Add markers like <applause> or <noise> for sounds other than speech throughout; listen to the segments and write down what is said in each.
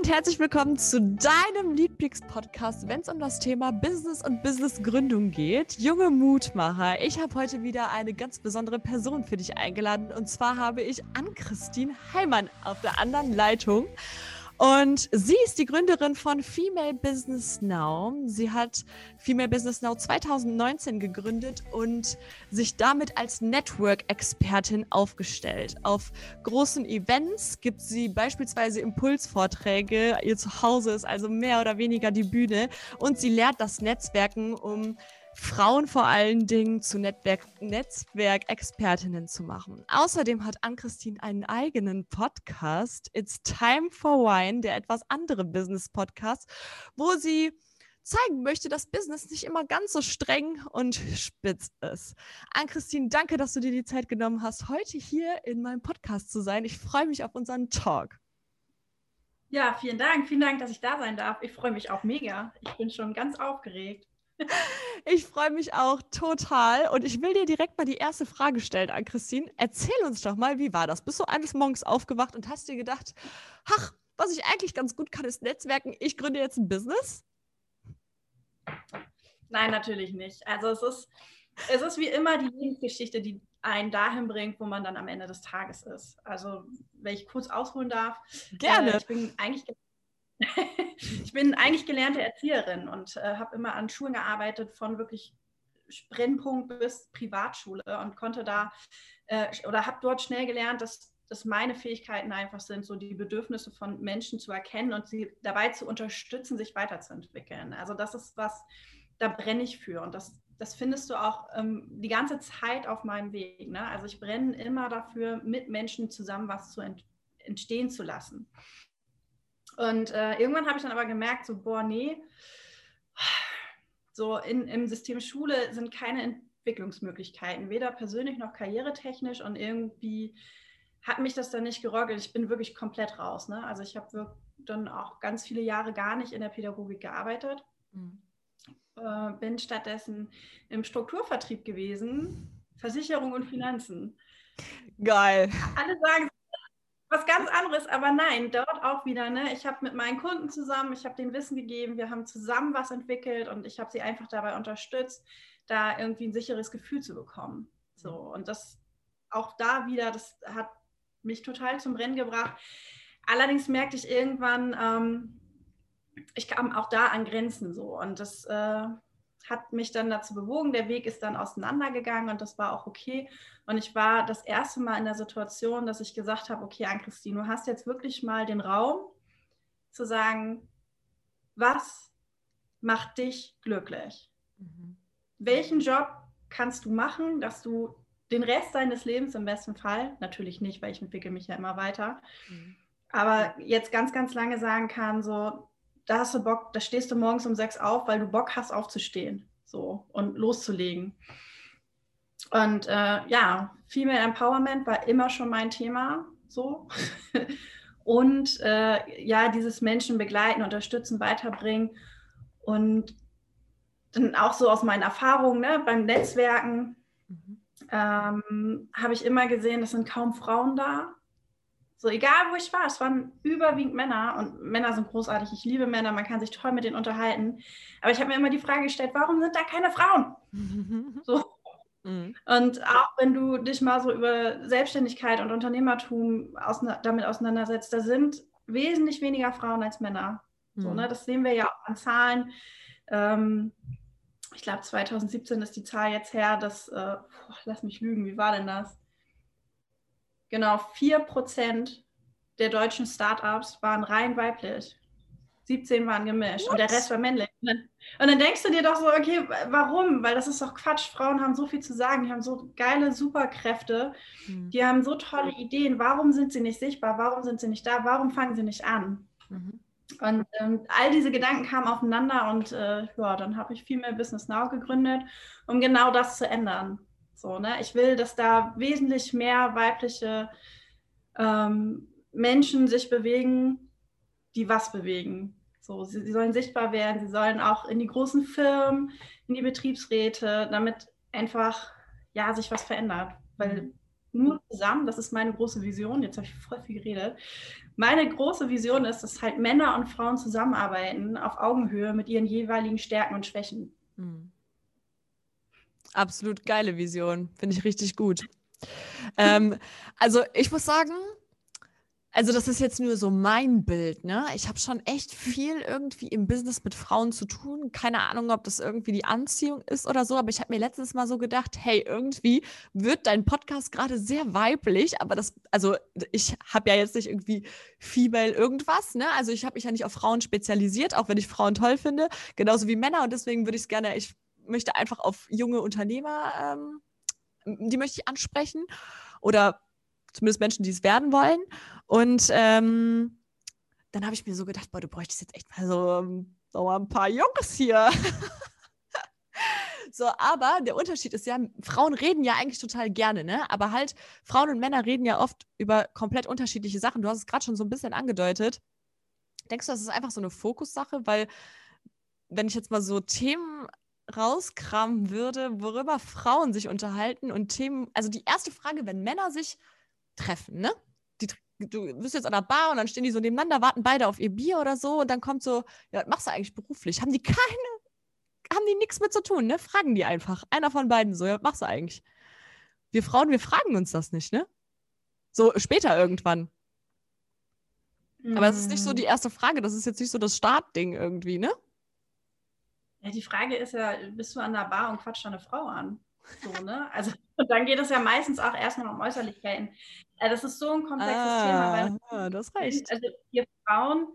und herzlich willkommen zu deinem Leadpix-Podcast, wenn es um das Thema Business und Businessgründung geht. Junge Mutmacher, ich habe heute wieder eine ganz besondere Person für dich eingeladen und zwar habe ich Ann-Christine Heimann auf der anderen Leitung. Und sie ist die Gründerin von Female Business Now. Sie hat Female Business Now 2019 gegründet und sich damit als Network-Expertin aufgestellt. Auf großen Events gibt sie beispielsweise Impulsvorträge. Ihr Zuhause ist also mehr oder weniger die Bühne und sie lehrt das Netzwerken, um Frauen vor allen Dingen zu Netzwerk Netzwerkexpertinnen zu machen. Außerdem hat Ann-Christine einen eigenen Podcast, It's Time for Wine, der etwas andere Business-Podcast, wo sie zeigen möchte, dass Business nicht immer ganz so streng und spitz ist. Ann-Christine, danke, dass du dir die Zeit genommen hast, heute hier in meinem Podcast zu sein. Ich freue mich auf unseren Talk. Ja, vielen Dank. Vielen Dank, dass ich da sein darf. Ich freue mich auch mega. Ich bin schon ganz aufgeregt. Ich freue mich auch total und ich will dir direkt mal die erste Frage stellen an Christine. Erzähl uns doch mal, wie war das? Bist du eines Morgens aufgewacht und hast dir gedacht, ach, was ich eigentlich ganz gut kann, ist Netzwerken. Ich gründe jetzt ein Business? Nein, natürlich nicht. Also es ist, es ist wie immer die Lebensgeschichte, die einen dahin bringt, wo man dann am Ende des Tages ist. Also, wenn ich kurz ausholen darf. Gerne. Äh, ich bin eigentlich <laughs> ich bin eigentlich gelernte Erzieherin und äh, habe immer an Schulen gearbeitet, von wirklich Brennpunkt bis Privatschule und konnte da äh, oder habe dort schnell gelernt, dass, dass meine Fähigkeiten einfach sind, so die Bedürfnisse von Menschen zu erkennen und sie dabei zu unterstützen, sich weiterzuentwickeln. Also das ist was, da brenne ich für und das, das findest du auch ähm, die ganze Zeit auf meinem Weg. Ne? Also ich brenne immer dafür, mit Menschen zusammen was zu ent entstehen zu lassen. Und äh, irgendwann habe ich dann aber gemerkt, so, boah, nee, so in, im System Schule sind keine Entwicklungsmöglichkeiten, weder persönlich noch karrieretechnisch und irgendwie hat mich das dann nicht gerockelt. Ich bin wirklich komplett raus. Ne? Also ich habe dann auch ganz viele Jahre gar nicht in der Pädagogik gearbeitet. Mhm. Äh, bin stattdessen im Strukturvertrieb gewesen, Versicherung und Finanzen. Geil. Alle sagen, was ganz anderes, aber nein, dort auch wieder. Ne? Ich habe mit meinen Kunden zusammen, ich habe den Wissen gegeben, wir haben zusammen was entwickelt und ich habe sie einfach dabei unterstützt, da irgendwie ein sicheres Gefühl zu bekommen. So und das auch da wieder, das hat mich total zum Rennen gebracht. Allerdings merkte ich irgendwann, ähm, ich kam auch da an Grenzen so und das äh, hat mich dann dazu bewogen. Der Weg ist dann auseinandergegangen und das war auch okay. Und ich war das erste Mal in der Situation, dass ich gesagt habe, okay, Ann-Christine, du hast jetzt wirklich mal den Raum zu sagen, was macht dich glücklich? Mhm. Welchen Job kannst du machen, dass du den Rest deines Lebens im besten Fall, natürlich nicht, weil ich entwickle mich ja immer weiter, mhm. aber jetzt ganz, ganz lange sagen kann, so, da hast du Bock, da stehst du morgens um sechs auf, weil du Bock hast aufzustehen so und loszulegen. Und äh, ja, Female Empowerment war immer schon mein Thema so. <laughs> und äh, ja, dieses Menschen begleiten, unterstützen, weiterbringen. Und dann auch so aus meinen Erfahrungen ne, beim Netzwerken mhm. ähm, habe ich immer gesehen, es sind kaum Frauen da. So, egal wo ich war, es waren überwiegend Männer und Männer sind großartig. Ich liebe Männer, man kann sich toll mit denen unterhalten. Aber ich habe mir immer die Frage gestellt, warum sind da keine Frauen? <laughs> so. Mhm. Und auch wenn du dich mal so über Selbstständigkeit und Unternehmertum ausna damit auseinandersetzt, da sind wesentlich weniger Frauen als Männer. Mhm. So, ne? Das sehen wir ja auch an Zahlen. Ähm, ich glaube, 2017 ist die Zahl jetzt her, dass, äh, lass mich lügen, wie war denn das? Genau 4% der deutschen Startups waren rein weiblich. 17 waren gemischt What? und der Rest war männlich. Und dann, denkst du dir doch so, okay, warum? Weil das ist doch Quatsch. Frauen haben so viel zu sagen, die haben so geile Superkräfte, mhm. die haben so tolle Ideen. Warum sind sie nicht sichtbar? Warum sind sie nicht da? Warum fangen sie nicht an? Mhm. Und ähm, all diese Gedanken kamen aufeinander und äh, ja, dann habe ich viel mehr Business Now gegründet, um genau das zu ändern. So, ne? Ich will, dass da wesentlich mehr weibliche ähm, Menschen sich bewegen, die was bewegen. So, sie, sie, sollen sichtbar werden, sie sollen auch in die großen Firmen, in die Betriebsräte, damit einfach ja sich was verändert. Weil nur zusammen. Das ist meine große Vision. Jetzt habe ich voll viel geredet. Meine große Vision ist, dass halt Männer und Frauen zusammenarbeiten auf Augenhöhe mit ihren jeweiligen Stärken und Schwächen. Mhm. Absolut geile Vision. Finde ich richtig gut. ähm, also ich muss sagen, also das ist jetzt nur so mein Bild, ne? Ich habe schon echt viel irgendwie im Business mit Frauen zu tun. Keine Ahnung, ob das irgendwie die Anziehung ist oder so, aber ich habe mir letztens mal so gedacht, hey, irgendwie wird dein Podcast gerade sehr weiblich, aber das, also ich habe ja jetzt nicht irgendwie Female irgendwas, ne? Also ich habe mich ja nicht auf Frauen spezialisiert, auch wenn ich Frauen toll finde, genauso wie Männer und deswegen würde ich es gerne, ich möchte einfach auf junge Unternehmer, ähm, die möchte ich ansprechen oder zumindest Menschen, die es werden wollen. Und ähm, dann habe ich mir so gedacht, boah, du bräuchtest jetzt echt mal so, so mal ein paar Jungs hier. <laughs> so, aber der Unterschied ist ja, Frauen reden ja eigentlich total gerne, ne? Aber halt, Frauen und Männer reden ja oft über komplett unterschiedliche Sachen. Du hast es gerade schon so ein bisschen angedeutet. Denkst du, das ist einfach so eine Fokussache? Weil, wenn ich jetzt mal so Themen rauskramen würde, worüber Frauen sich unterhalten und Themen, also die erste Frage, wenn Männer sich treffen, ne? Die, du bist jetzt an der Bar und dann stehen die so nebeneinander, warten beide auf ihr Bier oder so und dann kommt so, ja, was machst du eigentlich beruflich? Haben die keine, haben die nichts mit zu tun, ne? Fragen die einfach. Einer von beiden so, ja, was machst du eigentlich? Wir Frauen, wir fragen uns das nicht, ne? So später irgendwann. Mhm. Aber es ist nicht so die erste Frage, das ist jetzt nicht so das Startding irgendwie, ne? Ja, die Frage ist ja, bist du an der Bar und quatscht eine Frau an? So, ne? Also <laughs> und dann geht es ja meistens auch erstmal um Äußerlichkeiten. Also das ist so ein komplexes ah, Thema, weil das reicht. also wir Frauen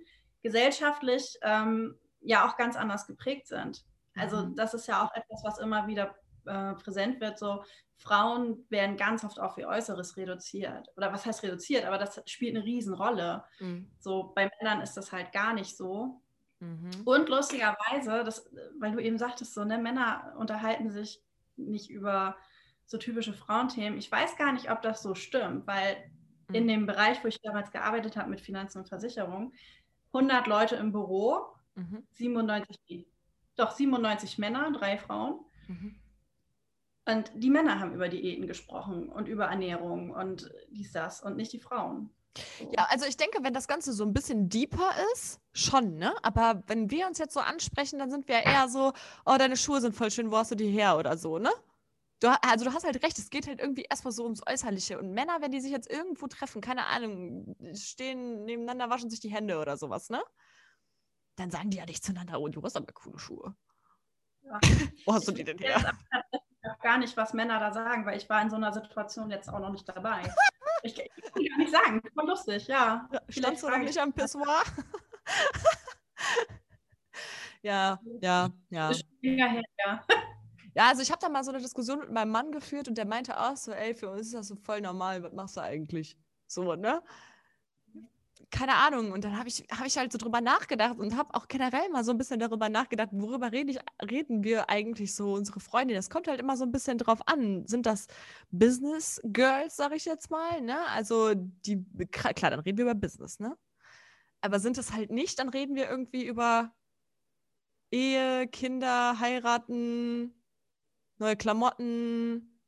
gesellschaftlich ähm, ja auch ganz anders geprägt sind. Also mhm. das ist ja auch etwas, was immer wieder äh, präsent wird. So Frauen werden ganz oft auf ihr Äußeres reduziert. Oder was heißt reduziert? Aber das spielt eine Riesenrolle. Mhm. So bei Männern ist das halt gar nicht so. Mhm. Und lustigerweise, das, weil du eben sagtest, so, ne, Männer unterhalten sich nicht über so typische Frauenthemen. Ich weiß gar nicht, ob das so stimmt, weil mhm. in dem Bereich, wo ich damals gearbeitet habe mit Finanzen und Versicherung, 100 Leute im Büro, mhm. 97, doch 97 Männer, drei Frauen. Mhm. Und die Männer haben über Diäten gesprochen und über Ernährung und dies, das und nicht die Frauen. Ja, also ich denke, wenn das Ganze so ein bisschen deeper ist, schon, ne? Aber wenn wir uns jetzt so ansprechen, dann sind wir eher so, oh, deine Schuhe sind voll schön, wo hast du die her oder so, ne? Du, also du hast halt recht, es geht halt irgendwie erstmal so ums Äußerliche. Und Männer, wenn die sich jetzt irgendwo treffen, keine Ahnung, stehen nebeneinander, waschen sich die Hände oder sowas, ne? Dann sagen die ja nicht zueinander, oh, du hast aber coole Schuhe. Ja. <laughs> Wo hast du die denn her? Ich weiß gar nicht, was Männer da sagen, weil ich war in so einer Situation jetzt auch noch nicht dabei. <laughs> ich, ich kann gar nicht sagen, voll lustig, ja. ja Standst du noch nicht am Pissoir? <laughs> ja, ja, ja. Her, ja. Ja, also ich habe da mal so eine Diskussion mit meinem Mann geführt und der meinte auch so, ey, für uns ist das so voll normal, was machst du eigentlich? So, ne? Keine Ahnung. Und dann habe ich, hab ich halt so drüber nachgedacht und habe auch generell mal so ein bisschen darüber nachgedacht, worüber rede ich, reden wir eigentlich so, unsere Freunde. Das kommt halt immer so ein bisschen drauf an. Sind das Business Girls, sag ich jetzt mal, ne? Also die, klar, dann reden wir über Business, ne? Aber sind es halt nicht, dann reden wir irgendwie über Ehe, Kinder, heiraten, neue Klamotten,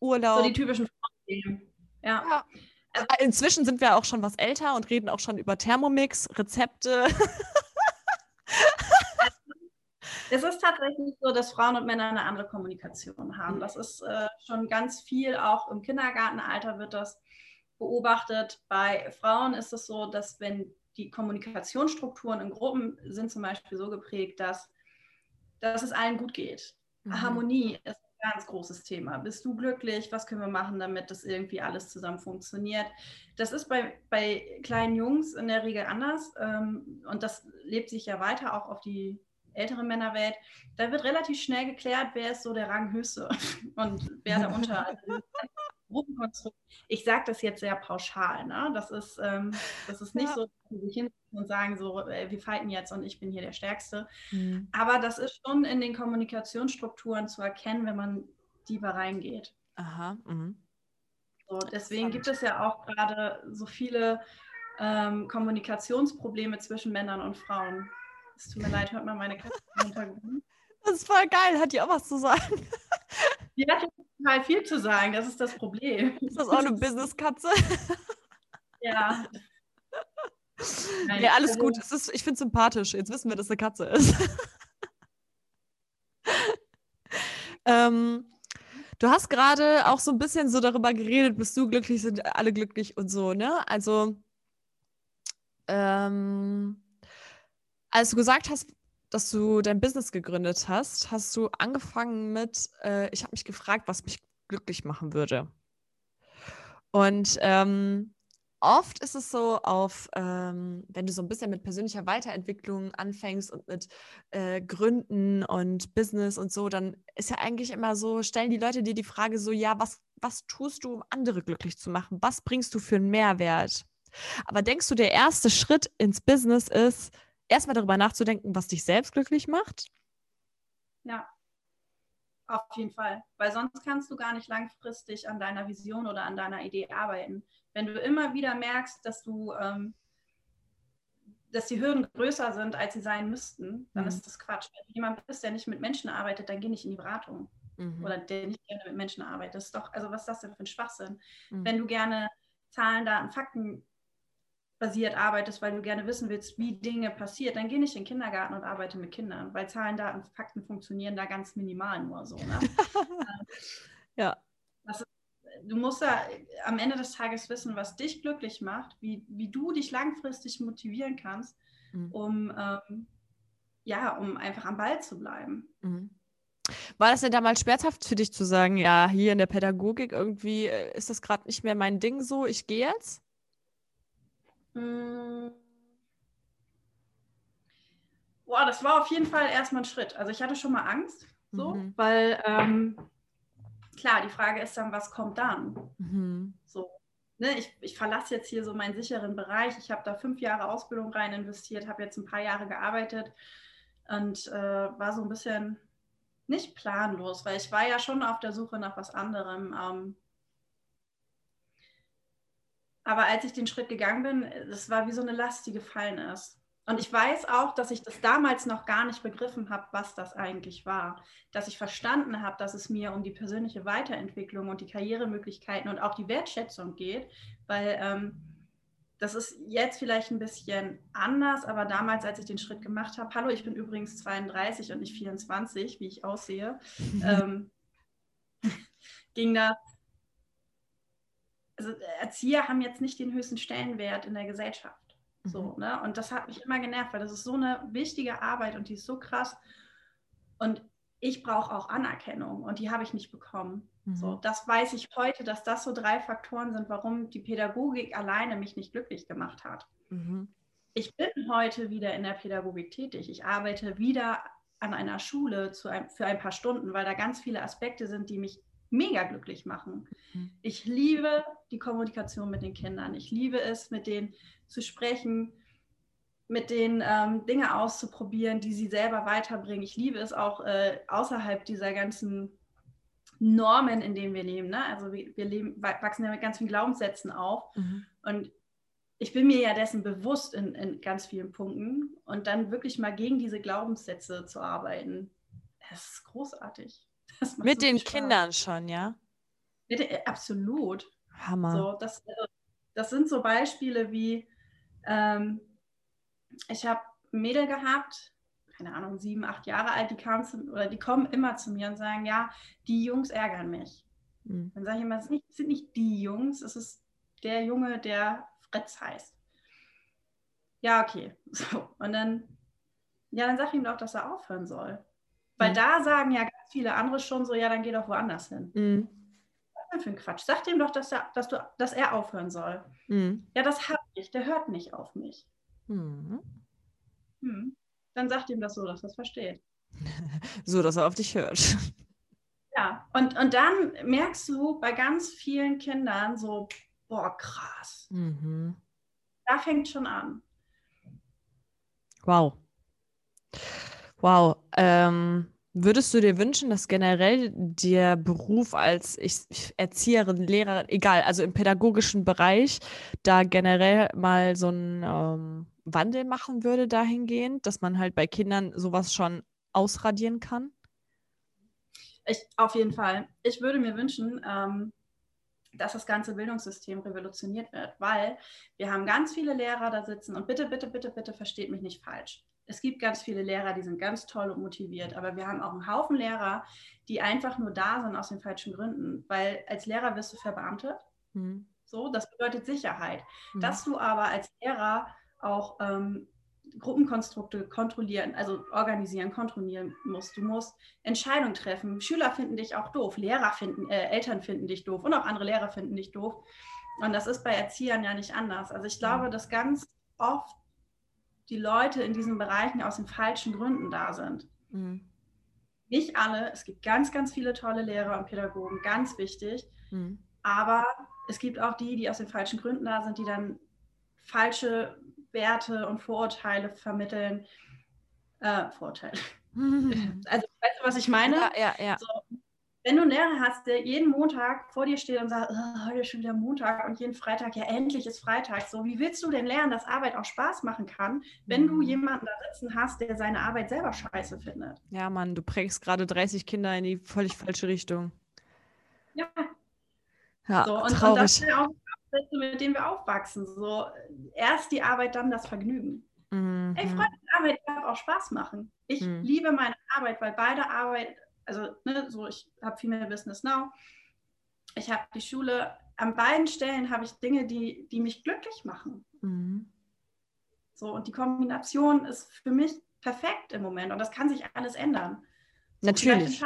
Urlaub. So die typischen Frauenthemen. Ja. ja. Inzwischen sind wir auch schon was älter und reden auch schon über Thermomix, Rezepte. <laughs> Es ist tatsächlich so, dass Frauen und Männer eine andere Kommunikation haben. Das ist äh, schon ganz viel, auch im Kindergartenalter wird das beobachtet. Bei Frauen ist es so, dass wenn die Kommunikationsstrukturen in Gruppen sind zum Beispiel so geprägt, dass, dass es allen gut geht. Mhm. Harmonie ist ganz großes Thema. Bist du glücklich? Was können wir machen, damit das irgendwie alles zusammen funktioniert? Das ist bei, bei kleinen Jungs in der Regel anders ähm, und das lebt sich ja weiter auch auf die ältere Männerwelt. Da wird relativ schnell geklärt, wer ist so der Ranghöchste <laughs> und wer darunter. <laughs> Gruppenkonstrukt. Ich sage das jetzt sehr pauschal. Ne? Das, ist, ähm, das ist nicht ja. so, dass sie sich hinsetzen und sagen, so, äh, wir fighten jetzt und ich bin hier der Stärkste. Mhm. Aber das ist schon in den Kommunikationsstrukturen zu erkennen, wenn man tiefer reingeht. Aha. Mhm. So, deswegen gibt es ja auch gerade so viele ähm, Kommunikationsprobleme zwischen Männern und Frauen. Es tut mir leid, hört mal meine Katze im Hintergrund. <laughs> Das ist voll geil, hat die auch was zu sagen. <laughs> Die hat total viel zu sagen, das ist das Problem. Ist das auch eine Business-Katze? Ja. <laughs> Nein, ja, alles also, gut. Ist, ich finde es sympathisch. Jetzt wissen wir, dass es eine Katze ist. <laughs> ähm, du hast gerade auch so ein bisschen so darüber geredet, bist du glücklich, sind alle glücklich und so, ne? Also, ähm, als du gesagt hast, dass du dein Business gegründet hast, hast du angefangen mit, äh, ich habe mich gefragt, was mich glücklich machen würde. Und ähm, oft ist es so, auf, ähm, wenn du so ein bisschen mit persönlicher Weiterentwicklung anfängst und mit äh, Gründen und Business und so, dann ist ja eigentlich immer so, stellen die Leute dir die Frage so, ja, was, was tust du, um andere glücklich zu machen? Was bringst du für einen Mehrwert? Aber denkst du, der erste Schritt ins Business ist, erstmal darüber nachzudenken, was dich selbst glücklich macht? Ja, auf jeden Fall. Weil sonst kannst du gar nicht langfristig an deiner Vision oder an deiner Idee arbeiten. Wenn du immer wieder merkst, dass du, ähm, dass die Hürden größer sind, als sie sein müssten, dann mhm. ist das Quatsch. Wenn du jemand bist, der nicht mit Menschen arbeitet, dann geh nicht in die Beratung. Mhm. Oder der nicht gerne mit Menschen arbeitet. Das ist doch, also was ist das denn für ein Schwachsinn? Mhm. Wenn du gerne Zahlen, Daten, Fakten basiert arbeitest, weil du gerne wissen willst, wie Dinge passieren, dann geh nicht in den Kindergarten und arbeite mit Kindern, weil Zahlen, Daten, Fakten funktionieren da ganz minimal nur so. Ne? <laughs> ja. Ist, du musst ja am Ende des Tages wissen, was dich glücklich macht, wie, wie du dich langfristig motivieren kannst, mhm. um, ähm, ja, um einfach am Ball zu bleiben. Mhm. War das denn damals schmerzhaft für dich zu sagen, ja, hier in der Pädagogik irgendwie äh, ist das gerade nicht mehr mein Ding so, ich gehe jetzt? Hm. Boah, das war auf jeden Fall erstmal ein Schritt. Also ich hatte schon mal Angst, so, mhm. weil ähm, klar, die Frage ist dann, was kommt dann? Mhm. So, ne, ich, ich verlasse jetzt hier so meinen sicheren Bereich. Ich habe da fünf Jahre Ausbildung rein investiert, habe jetzt ein paar Jahre gearbeitet und äh, war so ein bisschen nicht planlos, weil ich war ja schon auf der Suche nach was anderem. Ähm, aber als ich den Schritt gegangen bin, es war wie so eine Last, die gefallen ist. Und ich weiß auch, dass ich das damals noch gar nicht begriffen habe, was das eigentlich war. Dass ich verstanden habe, dass es mir um die persönliche Weiterentwicklung und die Karrieremöglichkeiten und auch die Wertschätzung geht, weil ähm, das ist jetzt vielleicht ein bisschen anders, aber damals, als ich den Schritt gemacht habe, hallo, ich bin übrigens 32 und nicht 24, wie ich aussehe, <laughs> ähm, <laughs> ging das also Erzieher haben jetzt nicht den höchsten Stellenwert in der Gesellschaft. So, mhm. ne? Und das hat mich immer genervt, weil das ist so eine wichtige Arbeit und die ist so krass. Und ich brauche auch Anerkennung und die habe ich nicht bekommen. Mhm. So, das weiß ich heute, dass das so drei Faktoren sind, warum die Pädagogik alleine mich nicht glücklich gemacht hat. Mhm. Ich bin heute wieder in der Pädagogik tätig. Ich arbeite wieder an einer Schule ein, für ein paar Stunden, weil da ganz viele Aspekte sind, die mich mega glücklich machen. Mhm. Ich liebe die Kommunikation mit den Kindern. Ich liebe es, mit denen zu sprechen, mit denen ähm, Dinge auszuprobieren, die sie selber weiterbringen. Ich liebe es auch äh, außerhalb dieser ganzen Normen, in denen wir leben. Ne? Also wir, wir leben, wachsen ja mit ganz vielen Glaubenssätzen auf. Mhm. Und ich bin mir ja dessen bewusst in, in ganz vielen Punkten. Und dann wirklich mal gegen diese Glaubenssätze zu arbeiten, das ist großartig. <laughs> Mit den Spaß. Kindern schon, ja? Mit, äh, absolut. Hammer. So, das, also, das sind so Beispiele wie, ähm, ich habe ein Mädel gehabt, keine Ahnung, sieben, acht Jahre alt, die kamen zu, oder die kommen immer zu mir und sagen, ja, die Jungs ärgern mich. Mhm. Dann sage ich immer, es sind, nicht, die Jungs, es ist der Junge, der Fritz heißt. Ja, okay. <laughs> So. Und dann, ja, dann sag ihm doch, dass er aufhören soll. Weil mhm. da sagen ja viele andere schon so, ja, dann geh doch woanders hin. Mhm. Was denn für ein Quatsch? Sag dem doch, dass er, dass du, dass er aufhören soll. Mhm. Ja, das habe ich, der hört nicht auf mich. Mhm. Hm. Dann sag ihm das so, dass er es versteht. <laughs> so, dass er auf dich hört. Ja, und, und dann merkst du bei ganz vielen Kindern so, boah, krass. Mhm. Da fängt schon an. Wow. Wow. Ähm, würdest du dir wünschen, dass generell der Beruf als Erzieherin, Lehrerin, egal, also im pädagogischen Bereich, da generell mal so einen ähm, Wandel machen würde dahingehend, dass man halt bei Kindern sowas schon ausradieren kann? Ich, auf jeden Fall. Ich würde mir wünschen, ähm, dass das ganze Bildungssystem revolutioniert wird, weil wir haben ganz viele Lehrer da sitzen und bitte, bitte, bitte, bitte versteht mich nicht falsch. Es gibt ganz viele Lehrer, die sind ganz toll und motiviert, aber wir haben auch einen Haufen Lehrer, die einfach nur da sind aus den falschen Gründen, weil als Lehrer wirst du verbeamtet. Mhm. So, das bedeutet Sicherheit. Mhm. Dass du aber als Lehrer auch ähm, Gruppenkonstrukte kontrollieren, also organisieren, kontrollieren musst. Du musst Entscheidungen treffen. Schüler finden dich auch doof, Lehrer finden, äh, Eltern finden dich doof und auch andere Lehrer finden dich doof. Und das ist bei Erziehern ja nicht anders. Also ich glaube, dass ganz oft die Leute in diesen Bereichen aus den falschen Gründen da sind. Mhm. Nicht alle, es gibt ganz, ganz viele tolle Lehrer und Pädagogen, ganz wichtig. Mhm. Aber es gibt auch die, die aus den falschen Gründen da sind, die dann falsche Werte und Vorurteile vermitteln. Äh, Vorurteile. <laughs> also, weißt du, was ich meine? Ja, ja, ja. So, wenn du einen Lehrer hast, der jeden Montag vor dir steht und sagt, oh, heute ist schon wieder Montag und jeden Freitag, ja, endlich ist Freitag. So, wie willst du denn lernen, dass Arbeit auch Spaß machen kann, wenn mhm. du jemanden da sitzen hast, der seine Arbeit selber scheiße findet? Ja, Mann, du prägst gerade 30 Kinder in die völlig falsche Richtung. Ja. Ja, so, und, traurig. und das sind auch Sätze, mit denen wir aufwachsen. So, erst die Arbeit, dann das Vergnügen. Mhm. Ey, Freunde, Arbeit darf auch Spaß machen. Ich mhm. liebe meine Arbeit, weil beide Arbeit, also ne, so, ich habe viel mehr Business Now. Ich habe die Schule, an beiden Stellen habe ich Dinge, die, die mich glücklich machen. Mhm. So, und die Kombination ist für mich perfekt im Moment und das kann sich alles ändern. Natürlich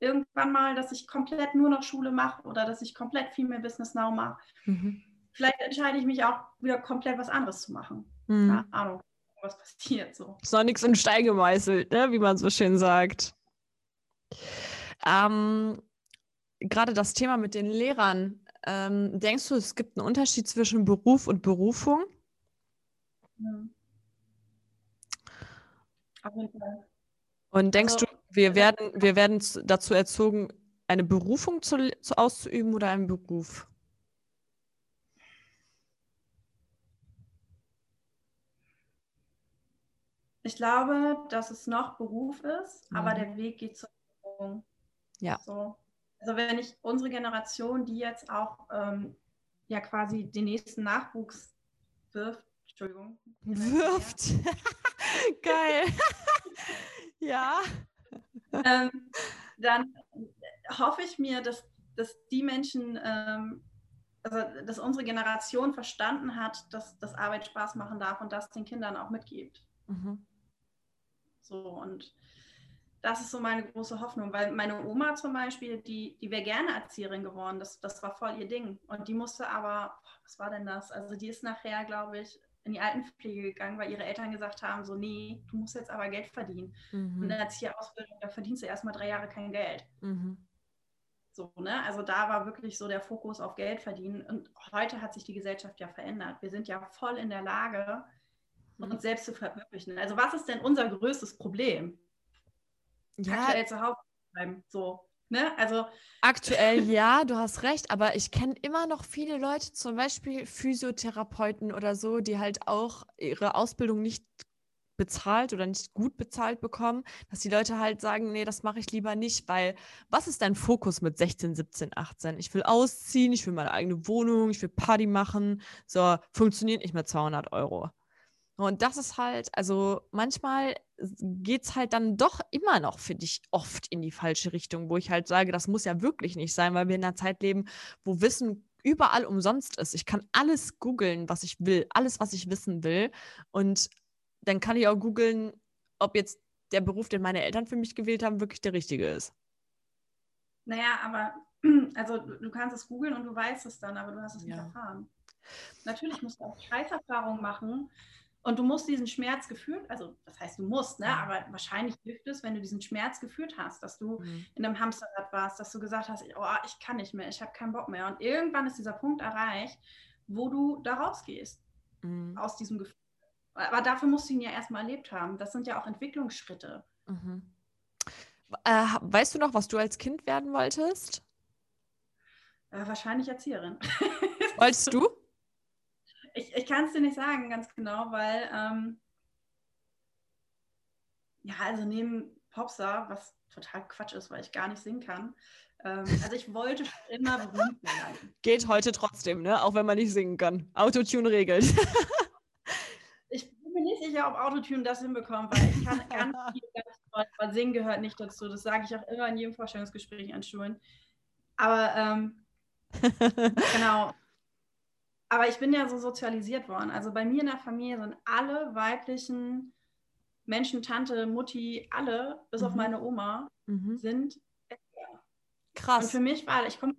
irgendwann mal, dass ich komplett nur noch Schule mache oder dass ich komplett viel mehr Business Now mache. Mhm. Vielleicht entscheide ich mich auch wieder komplett was anderes zu machen. Mhm. Keine Ahnung, was passiert so. Ist noch nichts in Stein gemeißelt, ne? wie man so schön sagt. Ähm, Gerade das Thema mit den Lehrern. Ähm, denkst du, es gibt einen Unterschied zwischen Beruf und Berufung? Ja. Auf jeden Fall. Und denkst also, du, wir werden, wir werden dazu erzogen, eine Berufung zu, zu auszuüben oder einen Beruf? Ich glaube, dass es noch Beruf ist, mhm. aber der Weg geht zur Berufung. Ja. So. Also wenn ich unsere Generation, die jetzt auch ähm, ja quasi den nächsten Nachwuchs wirft, Entschuldigung. Wirft. <laughs> Geil. <laughs> ja ähm, dann hoffe ich mir, dass, dass die Menschen, ähm, also dass unsere Generation verstanden hat, dass, dass Arbeit Spaß machen darf und das den Kindern auch mitgibt. Mhm. So und das ist so meine große Hoffnung, weil meine Oma zum Beispiel, die, die wäre gerne Erzieherin geworden, das, das war voll ihr Ding. Und die musste aber, was war denn das? Also die ist nachher, glaube ich, in die Altenpflege gegangen, weil ihre Eltern gesagt haben, so, nee, du musst jetzt aber Geld verdienen. Mhm. Und dann hat sie hier Ausbildung, da verdienst du erstmal drei Jahre kein Geld. Mhm. So, ne? Also da war wirklich so der Fokus auf Geld verdienen. Und heute hat sich die Gesellschaft ja verändert. Wir sind ja voll in der Lage, mhm. uns selbst zu verwirklichen. Also was ist denn unser größtes Problem? Ja. Aktuell zu Hause bleiben. So. Ne? Also aktuell <laughs> ja, du hast recht, aber ich kenne immer noch viele Leute, zum Beispiel Physiotherapeuten oder so, die halt auch ihre Ausbildung nicht bezahlt oder nicht gut bezahlt bekommen, dass die Leute halt sagen, nee, das mache ich lieber nicht, weil was ist dein Fokus mit 16, 17, 18? Ich will ausziehen, ich will meine eigene Wohnung, ich will Party machen, so funktioniert nicht mehr 200 Euro. Und das ist halt, also manchmal geht es halt dann doch immer noch, finde ich, oft in die falsche Richtung, wo ich halt sage, das muss ja wirklich nicht sein, weil wir in einer Zeit leben, wo Wissen überall umsonst ist. Ich kann alles googeln, was ich will, alles, was ich wissen will. Und dann kann ich auch googeln, ob jetzt der Beruf, den meine Eltern für mich gewählt haben, wirklich der richtige ist. Naja, aber <clears throat> also du kannst es googeln und du weißt es dann, aber du hast es ja. nicht erfahren. Natürlich musst du auch Scheißerfahrungen machen, und du musst diesen Schmerz gefühlt, also das heißt, du musst, ne? aber wahrscheinlich hilft es, wenn du diesen Schmerz gefühlt hast, dass du mhm. in einem Hamsterrad warst, dass du gesagt hast, oh, ich kann nicht mehr, ich habe keinen Bock mehr. Und irgendwann ist dieser Punkt erreicht, wo du da rausgehst mhm. aus diesem Gefühl. Aber dafür musst du ihn ja erstmal erlebt haben. Das sind ja auch Entwicklungsschritte. Mhm. Äh, weißt du noch, was du als Kind werden wolltest? Äh, wahrscheinlich Erzieherin. <laughs> Wolltest du? Ich, ich kann es dir nicht sagen, ganz genau, weil, ähm, ja, also neben Popstar, was total Quatsch ist, weil ich gar nicht singen kann. Ähm, also ich wollte schon immer berühmt werden. <laughs> Geht heute trotzdem, ne? Auch wenn man nicht singen kann. Autotune regelt. <laughs> ich bin mir nicht sicher, ob Autotune das hinbekommt, weil ich kann <laughs> ganz viel ganz toll, aber Singen gehört nicht dazu. Das sage ich auch immer in jedem Vorstellungsgespräch an Schulen. Aber ähm, genau. Aber ich bin ja so sozialisiert worden. Also bei mir in der Familie sind alle weiblichen Menschen, Tante, Mutti, alle, bis mhm. auf meine Oma, mhm. sind Krass. Und für mich war, ich komme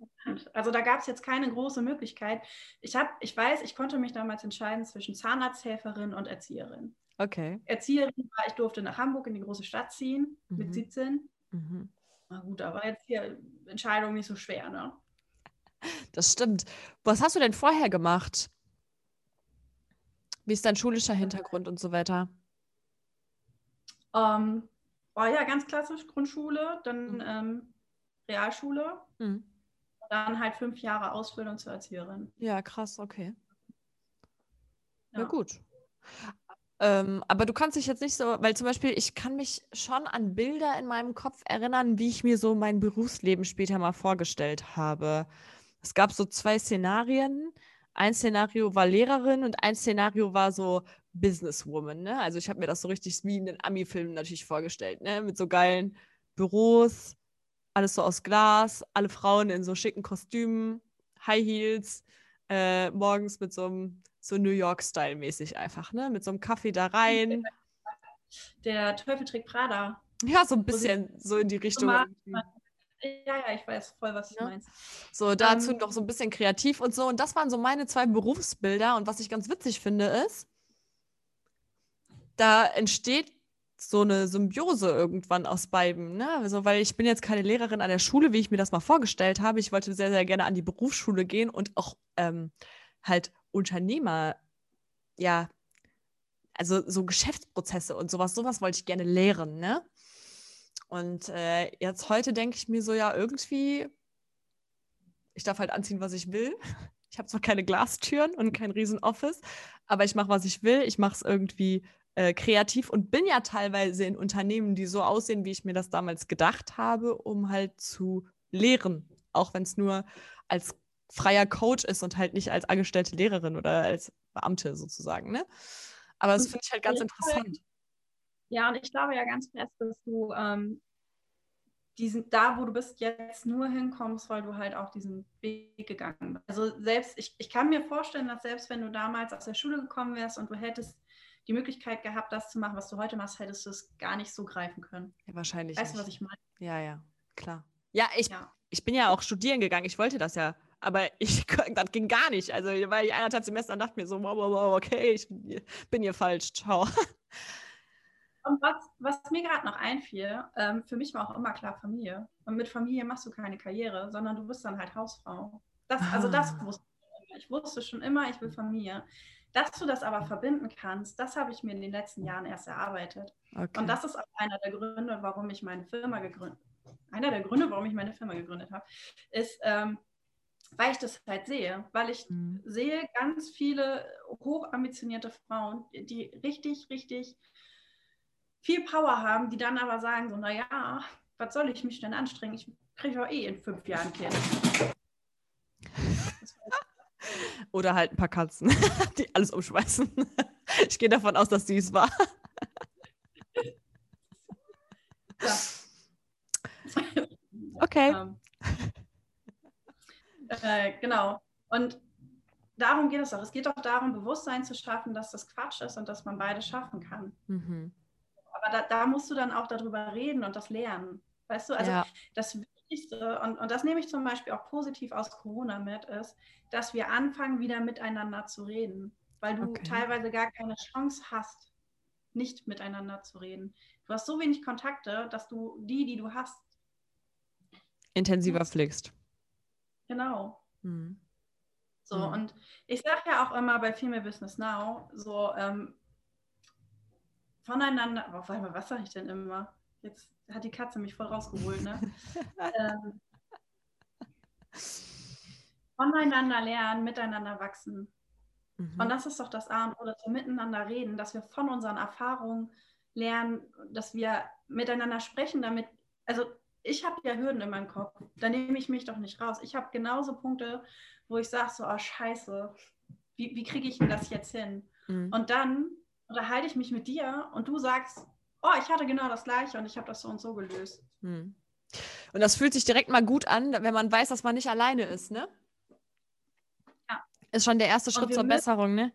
also da gab es jetzt keine große Möglichkeit. Ich habe, ich weiß, ich konnte mich damals entscheiden zwischen Zahnarzthelferin und Erzieherin. Okay. Erzieherin war, ich durfte nach Hamburg in die große Stadt ziehen mhm. mit 17. Mhm. Na gut, aber jetzt hier Entscheidung nicht so schwer, ne? Das stimmt. Was hast du denn vorher gemacht? Wie ist dein schulischer Hintergrund und so weiter? Ähm, war ja ganz klassisch Grundschule, dann mhm. ähm, Realschule. Mhm. Dann halt fünf Jahre Ausbildung zur Erzieherin. Ja, krass, okay. Ja, ja gut. Ähm, aber du kannst dich jetzt nicht so, weil zum Beispiel, ich kann mich schon an Bilder in meinem Kopf erinnern, wie ich mir so mein Berufsleben später mal vorgestellt habe. Es gab so zwei Szenarien. Ein Szenario war Lehrerin und ein Szenario war so Businesswoman. Ne? Also ich habe mir das so richtig wie in den Ami-Filmen natürlich vorgestellt, ne? mit so geilen Büros, alles so aus Glas, alle Frauen in so schicken Kostümen, High Heels, äh, morgens mit so einem so New York-Style mäßig einfach, ne? Mit so einem Kaffee da rein. Der Teufel trägt Prada. Ja, so ein bisschen so in die Richtung. Ja, ja, ich weiß voll, was du ja. meinst. So, dazu ähm, noch so ein bisschen kreativ und so. Und das waren so meine zwei Berufsbilder. Und was ich ganz witzig finde, ist, da entsteht so eine Symbiose irgendwann aus beiden. Ne? Also, weil ich bin jetzt keine Lehrerin an der Schule, wie ich mir das mal vorgestellt habe. Ich wollte sehr, sehr gerne an die Berufsschule gehen und auch ähm, halt Unternehmer, ja, also so Geschäftsprozesse und sowas, sowas wollte ich gerne lehren, ne? Und äh, jetzt heute denke ich mir so, ja, irgendwie, ich darf halt anziehen, was ich will. <laughs> Ich habe zwar keine Glastüren und kein riesen Office, aber ich mache, was ich will. Ich mache es irgendwie äh, kreativ und bin ja teilweise in Unternehmen, die so aussehen, wie ich mir das damals gedacht habe, um halt zu lehren. Auch wenn es nur als freier Coach ist und halt nicht als angestellte Lehrerin oder als Beamte sozusagen. Ne? Aber das finde ich halt ganz interessant. Ja, und ich glaube ja ganz fest, dass du ähm, diesen, da, wo du bist, jetzt nur hinkommst, weil du halt auch diesen Weg gegangen bist. Also selbst, ich, ich kann mir vorstellen, dass selbst wenn du damals aus der Schule gekommen wärst und du hättest die Möglichkeit gehabt, das zu machen, was du heute machst, hättest du es gar nicht so greifen können. Ja, wahrscheinlich. Weißt du, was ich meine? Ja, ja, klar. Ja, ich, ja. ich bin ja auch studieren gegangen. Ich wollte das ja. Aber ich, <laughs> das ging gar nicht. Also, weil ich eineinhalb Semester dachte mir so, wow, wow, wow, okay, ich bin hier falsch. Ciao. Und was, was mir gerade noch einfiel, ähm, für mich war auch immer klar Familie. Und mit Familie machst du keine Karriere, sondern du bist dann halt Hausfrau. Das, also das ah. wusste ich immer. Ich wusste schon immer, ich will Familie. Dass du das aber verbinden kannst, das habe ich mir in den letzten Jahren erst erarbeitet. Okay. Und das ist auch einer der Gründe, warum ich meine Firma gegründet einer der Gründe, warum ich meine Firma gegründet habe, ist, ähm, weil ich das halt sehe, weil ich mhm. sehe ganz viele hochambitionierte Frauen, die richtig, richtig viel Power haben, die dann aber sagen so, naja, was soll ich mich denn anstrengen? Ich kriege doch eh in fünf Jahren Kind. <laughs> Oder halt ein paar Katzen, <laughs> die alles umschmeißen. <laughs> Ich gehe davon aus, dass süß war. Ja. Okay. Ähm, äh, genau. Und darum geht es doch. Es geht doch darum, Bewusstsein zu schaffen, dass das Quatsch ist und dass man beides schaffen kann. Mhm. Aber da, da, musst du dann auch darüber reden und das lernen. Weißt du, also ja. das Wichtigste, und, und das nehme ich zum Beispiel auch positiv aus Corona mit, ist, dass wir anfangen, wieder miteinander zu reden. Weil du okay. teilweise gar keine Chance hast, nicht miteinander zu reden. Du hast so wenig Kontakte, dass du die, die du hast, intensiver pflegst. Genau. Mhm. So, mhm. und ich sage ja auch immer bei Female Business Now, so ähm, voneinander, oh, warte mal, was sage ich denn immer? Jetzt hat die Katze mich voll rausgeholt, ne? <laughs> ähm, voneinander lernen, miteinander wachsen. Mhm. Und das ist doch das A und O, dass wir miteinander reden, dass wir von unseren Erfahrungen lernen, dass wir miteinander sprechen, damit also ich habe ja Hürden in meinem Kopf. Da nehme ich mich doch nicht raus. Ich habe genauso Punkte, wo ich sage so, oh scheiße, wie, wie kriege ich denn das jetzt hin? Mhm. Und dann unterhalte ich mich mit dir und du sagst, oh, ich hatte genau das gleiche und ich habe das so und so gelöst. Mhm. Und das fühlt sich direkt mal gut an, wenn man weiß, dass man nicht alleine ist, ne? Ja. Ist schon der erste Schritt zur Besserung, ne?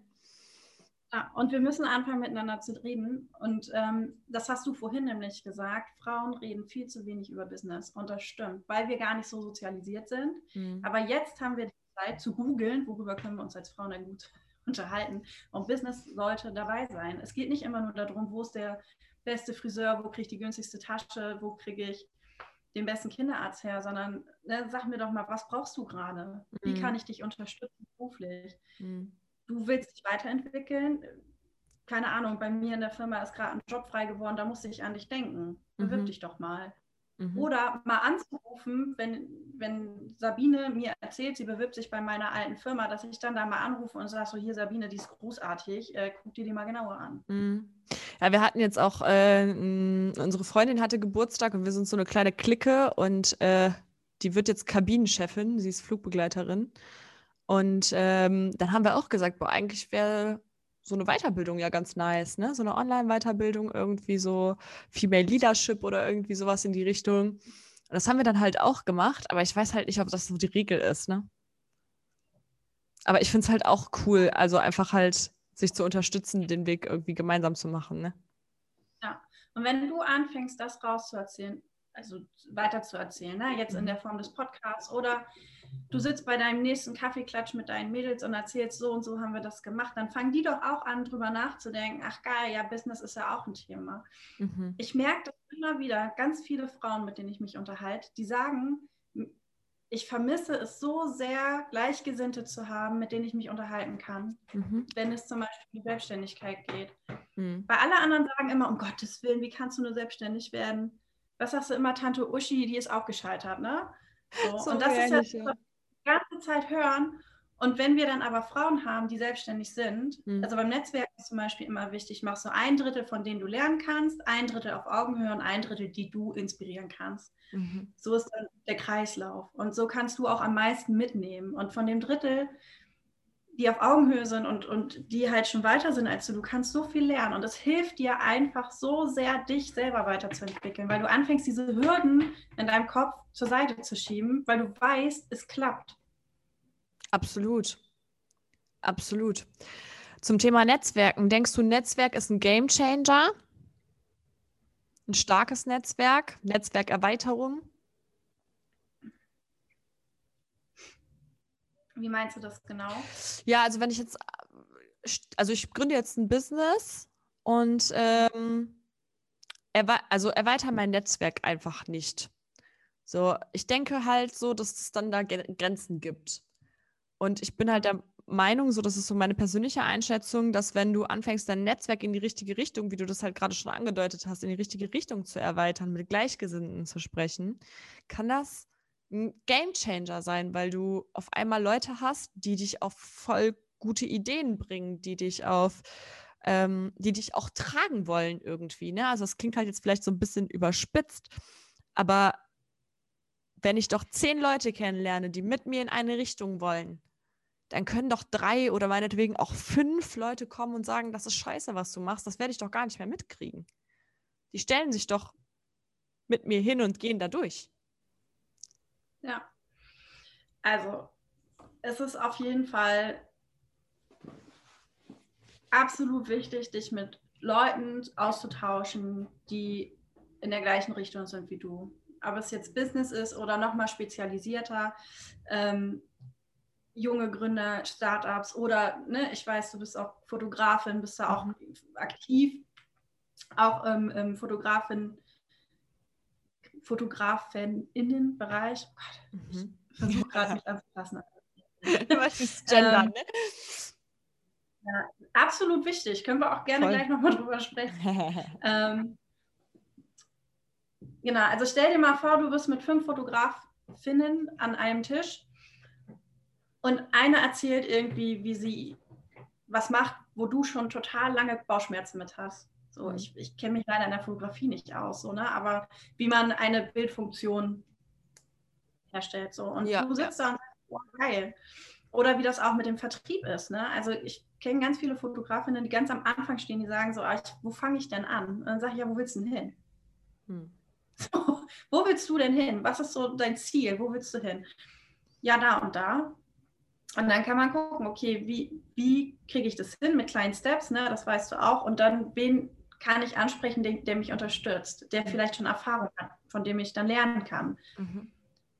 Ja, und wir müssen anfangen, miteinander zu reden. Und ähm, das hast du vorhin nämlich gesagt. Frauen reden viel zu wenig über Business. Und das stimmt, weil wir gar nicht so sozialisiert sind. Mhm. Aber jetzt haben wir die Zeit zu googeln, worüber können wir uns als Frauen dann gut unterhalten. Und Business sollte dabei sein. Es geht nicht immer nur darum, wo ist der beste Friseur, wo kriege ich die günstigste Tasche, wo kriege ich den besten Kinderarzt her, sondern ne, sag mir doch mal, was brauchst du gerade? Wie mhm. kann ich dich unterstützen beruflich? Mhm. Du willst dich weiterentwickeln. Keine Ahnung, bei mir in der Firma ist gerade ein Job frei geworden, da muss ich an dich denken. Bewirb mhm. dich doch mal. Mhm. Oder mal anzurufen, wenn, wenn Sabine mir erzählt, sie bewirbt sich bei meiner alten Firma, dass ich dann da mal anrufe und sage, so hier Sabine, die ist großartig, äh, guck dir die mal genauer an. Mhm. Ja, wir hatten jetzt auch, äh, unsere Freundin hatte Geburtstag und wir sind so eine kleine Clique und äh, die wird jetzt Kabinenchefin, sie ist Flugbegleiterin. Und ähm, dann haben wir auch gesagt, boah, eigentlich wäre so eine Weiterbildung ja ganz nice, ne? So eine Online-Weiterbildung, irgendwie so Female Leadership oder irgendwie sowas in die Richtung. Und das haben wir dann halt auch gemacht, aber ich weiß halt nicht, ob das so die Regel ist, ne? Aber ich finde es halt auch cool, also einfach halt sich zu unterstützen, den Weg irgendwie gemeinsam zu machen, ne? Ja, und wenn du anfängst, das rauszuerzählen, also weiterzuerzählen, ne? jetzt in mhm. der Form des Podcasts oder du sitzt bei deinem nächsten Kaffeeklatsch mit deinen Mädels und erzählst, so und so haben wir das gemacht, dann fangen die doch auch an, drüber nachzudenken, ach geil, ja, Business ist ja auch ein Thema. Mhm. Ich merke das immer wieder, ganz viele Frauen, mit denen ich mich unterhalte, die sagen, ich vermisse es so sehr, Gleichgesinnte zu haben, mit denen ich mich unterhalten kann, mhm. wenn es zum Beispiel um die Selbstständigkeit geht. Mhm. Weil alle anderen sagen immer, um Gottes Willen, wie kannst du nur selbstständig werden? Was sagst du immer, Tante Uschi, die ist auch gescheitert, ne? So. So und das ist ja, das, was die ganze Zeit hören. Und wenn wir dann aber Frauen haben, die selbstständig sind, mhm. also beim Netzwerk ist zum Beispiel immer wichtig, machst du ein Drittel, von denen du lernen kannst, ein Drittel auf Augenhöhe und ein Drittel, die du inspirieren kannst. Mhm. So ist dann der Kreislauf. Und so kannst du auch am meisten mitnehmen. Und von dem Drittel, die auf Augenhöhe sind und, und die halt schon weiter sind als du, du kannst so viel lernen. Und es hilft dir einfach so sehr, dich selber weiterzuentwickeln, weil du anfängst, diese Hürden in deinem Kopf zur Seite zu schieben, weil du weißt, es klappt. Absolut. Absolut. Zum Thema Netzwerken. Denkst du, Netzwerk ist ein Game Changer? Ein starkes Netzwerk? Netzwerkerweiterung? Wie meinst du das genau? Ja, also wenn ich jetzt, also ich gründe jetzt ein Business und ähm, erwe also erweitere mein Netzwerk einfach nicht. So, ich denke halt so, dass es dann da Grenzen gibt. Und ich bin halt der Meinung, so das ist so meine persönliche Einschätzung, dass wenn du anfängst, dein Netzwerk in die richtige Richtung, wie du das halt gerade schon angedeutet hast, in die richtige Richtung zu erweitern, mit Gleichgesinnten zu sprechen, kann das ein Gamechanger sein, weil du auf einmal Leute hast, die dich auf voll gute Ideen bringen, die dich auf, ähm, die dich auch tragen wollen irgendwie. Ne? Also es klingt halt jetzt vielleicht so ein bisschen überspitzt, aber wenn ich doch zehn Leute kennenlerne, die mit mir in eine Richtung wollen, dann können doch drei oder meinetwegen auch fünf Leute kommen und sagen, das ist scheiße, was du machst. Das werde ich doch gar nicht mehr mitkriegen. Die stellen sich doch mit mir hin und gehen da durch. Ja. Also, es ist auf jeden Fall absolut wichtig, dich mit Leuten auszutauschen, die in der gleichen Richtung sind wie du. Ob es jetzt Business ist oder nochmal spezialisierter. Ähm, junge Gründer, Startups oder, ne, ich weiß, du bist auch Fotografin, bist da auch mhm. aktiv, auch ähm, ähm, Fotografin, Fotografin-Innenbereich. Oh Gott, mhm. ich versuche gerade <laughs> mich anzupassen. Was ist Gender, ähm, ne? Ja, absolut wichtig. Können wir auch gerne Voll. gleich nochmal drüber sprechen. <laughs> ähm, genau, also stell dir mal vor, du bist mit fünf Fotografinnen an einem Tisch und eine erzählt irgendwie, wie sie was macht, wo du schon total lange Bauchschmerzen mit hast. So, mhm. ich, ich kenne mich leider in der Fotografie nicht aus, so, ne? aber wie man eine Bildfunktion herstellt. So. Und ja, du sitzt ja. da und sagst, oh, geil. Oder wie das auch mit dem Vertrieb ist. Ne? Also ich kenne ganz viele Fotografinnen, die ganz am Anfang stehen, die sagen so, ah, ich, wo fange ich denn an? Und dann sage ich, ja, wo willst du denn hin? Hm. <laughs> So, wo willst du denn hin? Was ist so dein Ziel? Wo willst du hin? Ja, da und da. Und dann kann man gucken, okay, wie, wie kriege ich das hin mit kleinen Steps, ne? das weißt du auch. Und dann, wen kann ich ansprechen, der, der mich unterstützt, der vielleicht schon Erfahrung hat, von dem ich dann lernen kann. Mhm.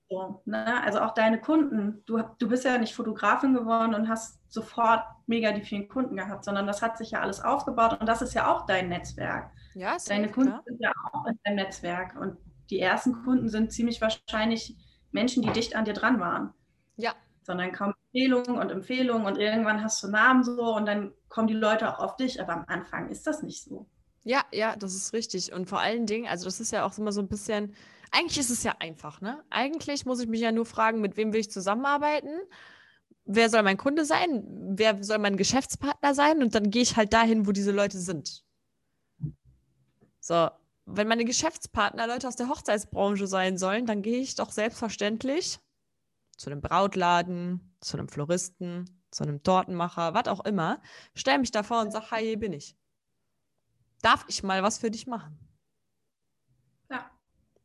So, ne? Also auch deine Kunden, du, du bist ja nicht Fotografin geworden und hast sofort mega die vielen Kunden gehabt, sondern das hat sich ja alles aufgebaut und das ist ja auch dein Netzwerk. Ja, Deine Kunden klar. sind ja auch in deinem Netzwerk und die ersten Kunden sind ziemlich wahrscheinlich Menschen, die dicht an dir dran waren. Ja. Sondern kaum Empfehlungen und Empfehlungen und irgendwann hast du Namen so und dann kommen die Leute auch auf dich, aber am Anfang ist das nicht so. Ja, ja, das ist richtig. Und vor allen Dingen, also das ist ja auch immer so ein bisschen, eigentlich ist es ja einfach, ne? Eigentlich muss ich mich ja nur fragen, mit wem will ich zusammenarbeiten? Wer soll mein Kunde sein? Wer soll mein Geschäftspartner sein? Und dann gehe ich halt dahin, wo diese Leute sind. So, wenn meine Geschäftspartner Leute aus der Hochzeitsbranche sein sollen, dann gehe ich doch selbstverständlich zu einem Brautladen, zu einem Floristen, zu einem Tortenmacher, was auch immer, stelle mich davor und sage, hi, hier bin ich. Darf ich mal was für dich machen?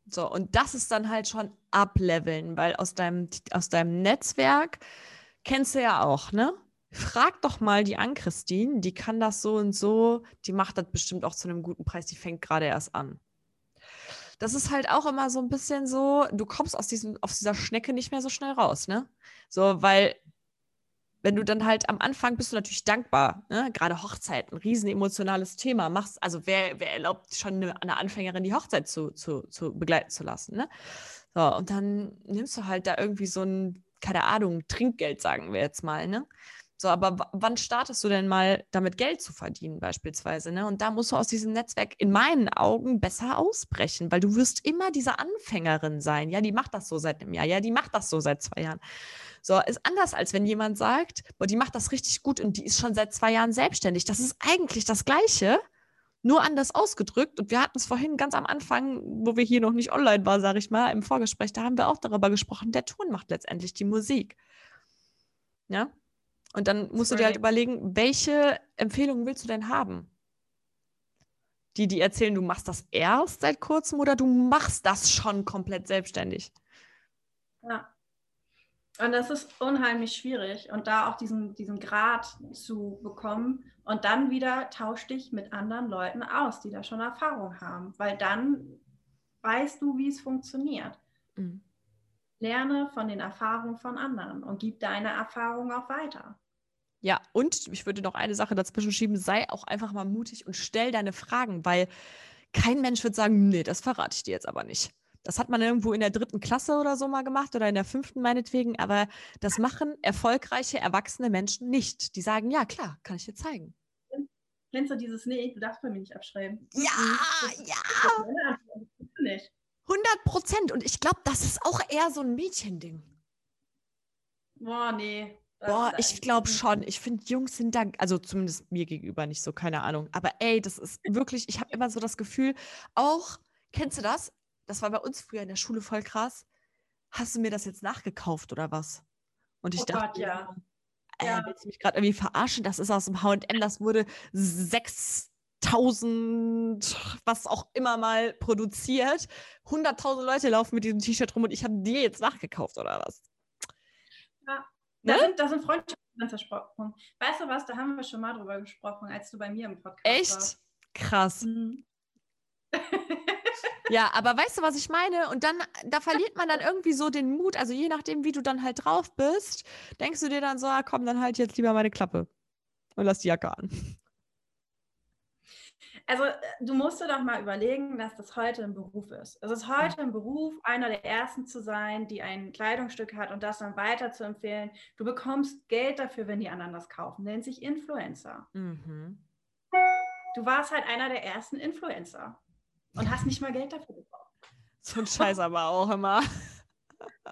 So, und das ist dann halt schon ableveln, weil aus deinem, aus deinem Netzwerk kennst du ja auch, ne? Frag doch mal die an, Christine, die kann das so und so, die macht das bestimmt auch zu einem guten Preis, die fängt gerade erst an. Das ist halt auch immer so ein bisschen so, du kommst aus, diesem, aus dieser Schnecke nicht mehr so schnell raus, ne? So, weil wenn du dann halt am Anfang bist du natürlich dankbar, ne? gerade Hochzeit, ein riesen emotionales Thema, machst, also wer, wer erlaubt schon eine, eine, Anfängerin die Hochzeit zu, zu, zu begleiten zu lassen, ne? So, und dann nimmst du halt da irgendwie so ein, keine Ahnung, Trinkgeld, sagen wir jetzt mal, ne? So, aber wann startest du denn mal damit Geld zu verdienen beispielsweise? Ne? Und da musst du aus diesem Netzwerk in meinen Augen besser ausbrechen, weil du wirst immer diese Anfängerin sein. Ja, die macht das so seit einem Jahr. Ja, die macht das so seit zwei Jahren. So, ist anders, als wenn jemand sagt, boah, die macht das richtig gut und die ist schon seit zwei Jahren selbstständig. Das ist eigentlich das Gleiche, nur anders ausgedrückt. Und wir hatten es vorhin ganz am Anfang, wo wir hier noch nicht online waren, sage ich mal, im Vorgespräch, da haben wir auch darüber gesprochen, der Ton macht letztendlich die Musik. Ja. Und dann musst du dir halt überlegen, welche Empfehlungen willst du denn haben? Die, die erzählen, du machst das erst seit kurzem oder du machst das schon komplett selbstständig. Ja. Und das ist unheimlich schwierig. Und da auch diesen, diesen Grad zu bekommen und dann wieder tausch dich mit anderen Leuten aus, die da schon Erfahrung haben. Weil dann weißt du, wie es funktioniert. Mhm. Lerne von den Erfahrungen von anderen und gib deine Erfahrungen auch weiter. Ja, und ich würde noch eine Sache dazwischen schieben, sei auch einfach mal mutig und stell deine Fragen, weil kein Mensch wird sagen, nee, das verrate ich dir jetzt aber nicht. Das hat man irgendwo in der dritten Klasse oder so mal gemacht oder in der fünften meinetwegen, aber das machen erfolgreiche erwachsene Menschen nicht. Die sagen, ja klar, kann ich dir zeigen. Kennst du dieses Nee, du darfst bei mir nicht abschreiben? Ja, das, ja. Nicht. 100 Prozent. Und ich glaube, das ist auch eher so ein Mädchending. Boah, nee. Boah, ich glaube schon. Ich finde, Jungs sind da, also zumindest mir gegenüber nicht so, keine Ahnung. Aber ey, das ist wirklich, ich habe immer so das Gefühl, auch, kennst du das? Das war bei uns früher in der Schule voll krass. Hast du mir das jetzt nachgekauft oder was? Und ich oh dachte, Gott, ja. Äh, ja. willst du mich gerade irgendwie verarschen? Das ist aus dem H&M, das wurde 6000, was auch immer mal produziert. 100.000 Leute laufen mit diesem T-Shirt rum und ich habe dir jetzt nachgekauft oder was? Ja, da, ne? sind, da sind Freundschaften versprochen. Weißt du was, da haben wir schon mal drüber gesprochen, als du bei mir im Podcast Echt? warst. Echt? Krass. Mhm. <laughs> Ja, aber weißt du, was ich meine? Und dann, da verliert man dann irgendwie so den Mut. Also je nachdem, wie du dann halt drauf bist, denkst du dir dann so, ah, komm, dann halt jetzt lieber meine Klappe und lass die Jacke an. Also du musst dir doch mal überlegen, dass das heute ein Beruf ist. Es ist heute ein Beruf, einer der Ersten zu sein, die ein Kleidungsstück hat und das dann weiter zu empfehlen. Du bekommst Geld dafür, wenn die anderen das kaufen. Nennt sich Influencer. Mhm. Du warst halt einer der ersten Influencer und hast nicht mal Geld dafür bekommen. So ein Scheiß aber auch immer.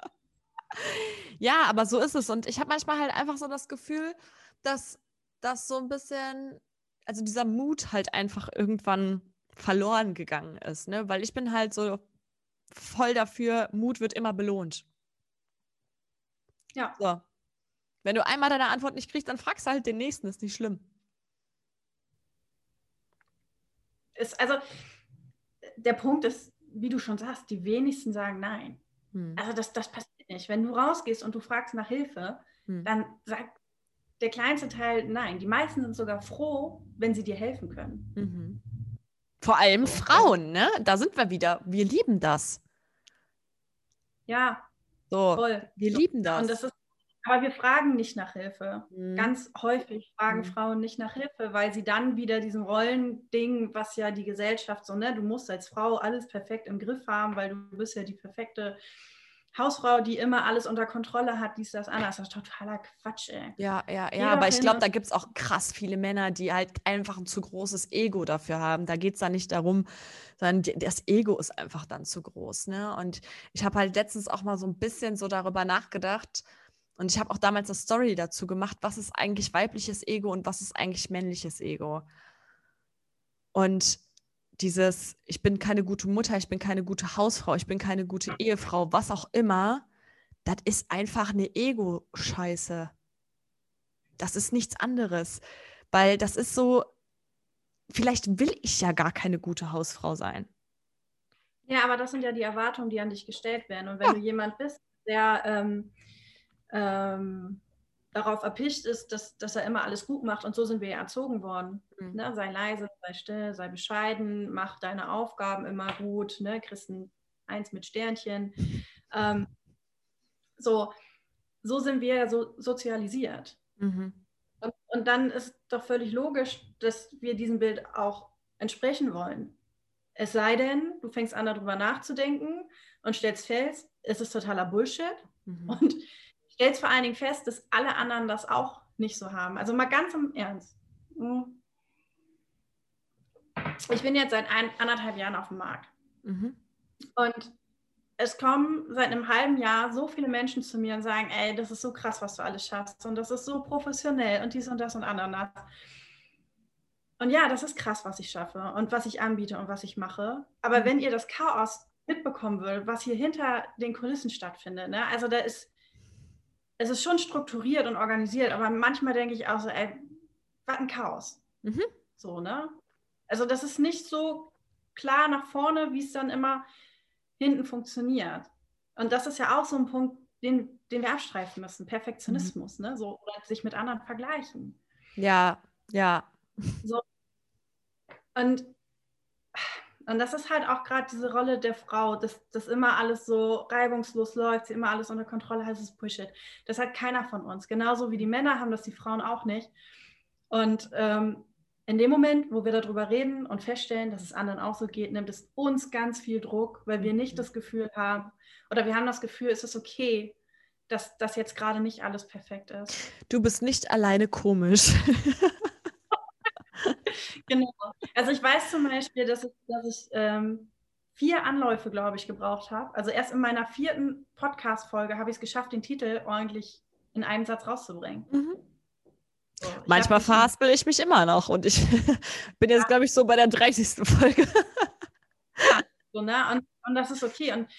<laughs> ja, aber so ist es. Und ich habe manchmal halt einfach so das Gefühl, dass das so ein bisschen also dieser Mut halt einfach irgendwann verloren gegangen ist, ne? Weil ich bin halt so voll dafür, Mut wird immer belohnt. Ja. So. Wenn du einmal deine Antwort nicht kriegst, dann fragst du halt den nächsten, ist nicht schlimm. Ist, also, der Punkt ist, wie du schon sagst, die wenigsten sagen nein. Hm. Also das, das passiert nicht. Wenn du rausgehst und du fragst nach Hilfe, Hm. dann sagt der kleinste Teil nein. Die meisten sind sogar froh, wenn sie dir helfen können. Mhm. Vor allem. Frauen, ne? Da sind wir wieder. Wir lieben das. Ja, So, voll. wir lieben das. Und das ist, aber wir fragen nicht nach Hilfe. Mhm. Ganz häufig fragen Mhm. Frauen nicht nach Hilfe, weil sie dann wieder diesem Rollending, was ja die Gesellschaft so, ne, du musst als Frau alles perfekt im Griff haben, weil du bist ja die perfekte Hausfrau, die immer alles unter Kontrolle hat, dies, das, anders. Das ist totaler Quatsch, ey. Ja, ja, ja, aber ich glaube, da gibt es auch krass viele Männer, die halt einfach ein zu großes Ego dafür haben. Da geht es dann nicht darum, sondern das Ego ist einfach dann zu groß. Ne? Und ich habe halt letztens auch mal so ein bisschen so darüber nachgedacht und ich habe auch damals eine Story dazu gemacht, was ist eigentlich weibliches Ego und was ist eigentlich männliches Ego. Und dieses, ich bin keine gute Mutter, ich bin keine gute Hausfrau, ich bin keine gute Ehefrau, was auch immer, das ist einfach eine Ego-Scheiße. Das ist nichts anderes. Weil das ist so, vielleicht will ich ja gar keine gute Hausfrau sein. Ja, aber das sind ja die Erwartungen, die an dich gestellt werden. Und wenn Ja. du jemand bist, der ähm, ähm, darauf erpicht ist, dass, dass er immer alles gut macht, und so sind wir ja erzogen worden. Mhm. Ne? Sei leise, sei still, sei bescheiden, mach deine Aufgaben immer gut, ne? kriegst ein Eins mit Sternchen. <laughs> Ähm, so, so sind wir ja so sozialisiert. Mhm. Und, und dann ist doch völlig logisch, dass wir diesem Bild auch entsprechen wollen. Es sei denn, du fängst an, darüber nachzudenken und stellst fest, es ist totaler Bullshit Mhm. und stellst vor allen Dingen fest, dass alle anderen das auch nicht so haben. Also mal ganz im Ernst. Ich bin jetzt seit ein, anderthalb Jahren auf dem Markt. Mhm. Und es kommen seit einem halben Jahr so viele Menschen zu mir und sagen, ey, das ist so krass, was du alles schaffst und das ist so professionell und dies und das und anderes. Und ja, das ist krass, was ich schaffe und was ich anbiete und was ich mache. Aber Mhm. wenn ihr das Chaos mitbekommen würdet, was hier hinter den Kulissen stattfindet, ne? also da ist, es ist schon strukturiert und organisiert, aber manchmal denke ich auch so, ey, was ein Chaos. Mhm. So, ne? Also das ist nicht so klar nach vorne, wie es dann immer hinten funktioniert. Und das ist ja auch so ein Punkt, den, den wir abstreifen müssen. Perfektionismus, ne? So, oder sich mit anderen vergleichen. Ja, ja. Und, und das ist halt auch gerade diese Rolle der Frau, dass das immer alles so reibungslos läuft, sie immer alles unter Kontrolle hat, das ist Bullshit. Das hat keiner von uns. Genauso wie die Männer haben das die Frauen auch nicht. Und ähm, in dem Moment, wo wir darüber reden und feststellen, dass es anderen auch so geht, nimmt es uns ganz viel Druck, weil wir nicht das Gefühl haben, oder wir haben das Gefühl, es ist okay, dass das jetzt gerade nicht alles perfekt ist. Du bist nicht alleine komisch. <laughs> Genau. Also ich weiß zum Beispiel, dass ich, dass ich ähm, vier Anläufe, glaube ich, gebraucht habe. Also erst in meiner vierten Podcast-Folge habe ich es geschafft, den Titel ordentlich in einem Satz rauszubringen. Mhm. So, Manchmal hab verhaspel ich mich immer noch und ich <laughs> bin jetzt, glaube ich, so bei der 30. Folge. So, ne? und, und das ist okay. Und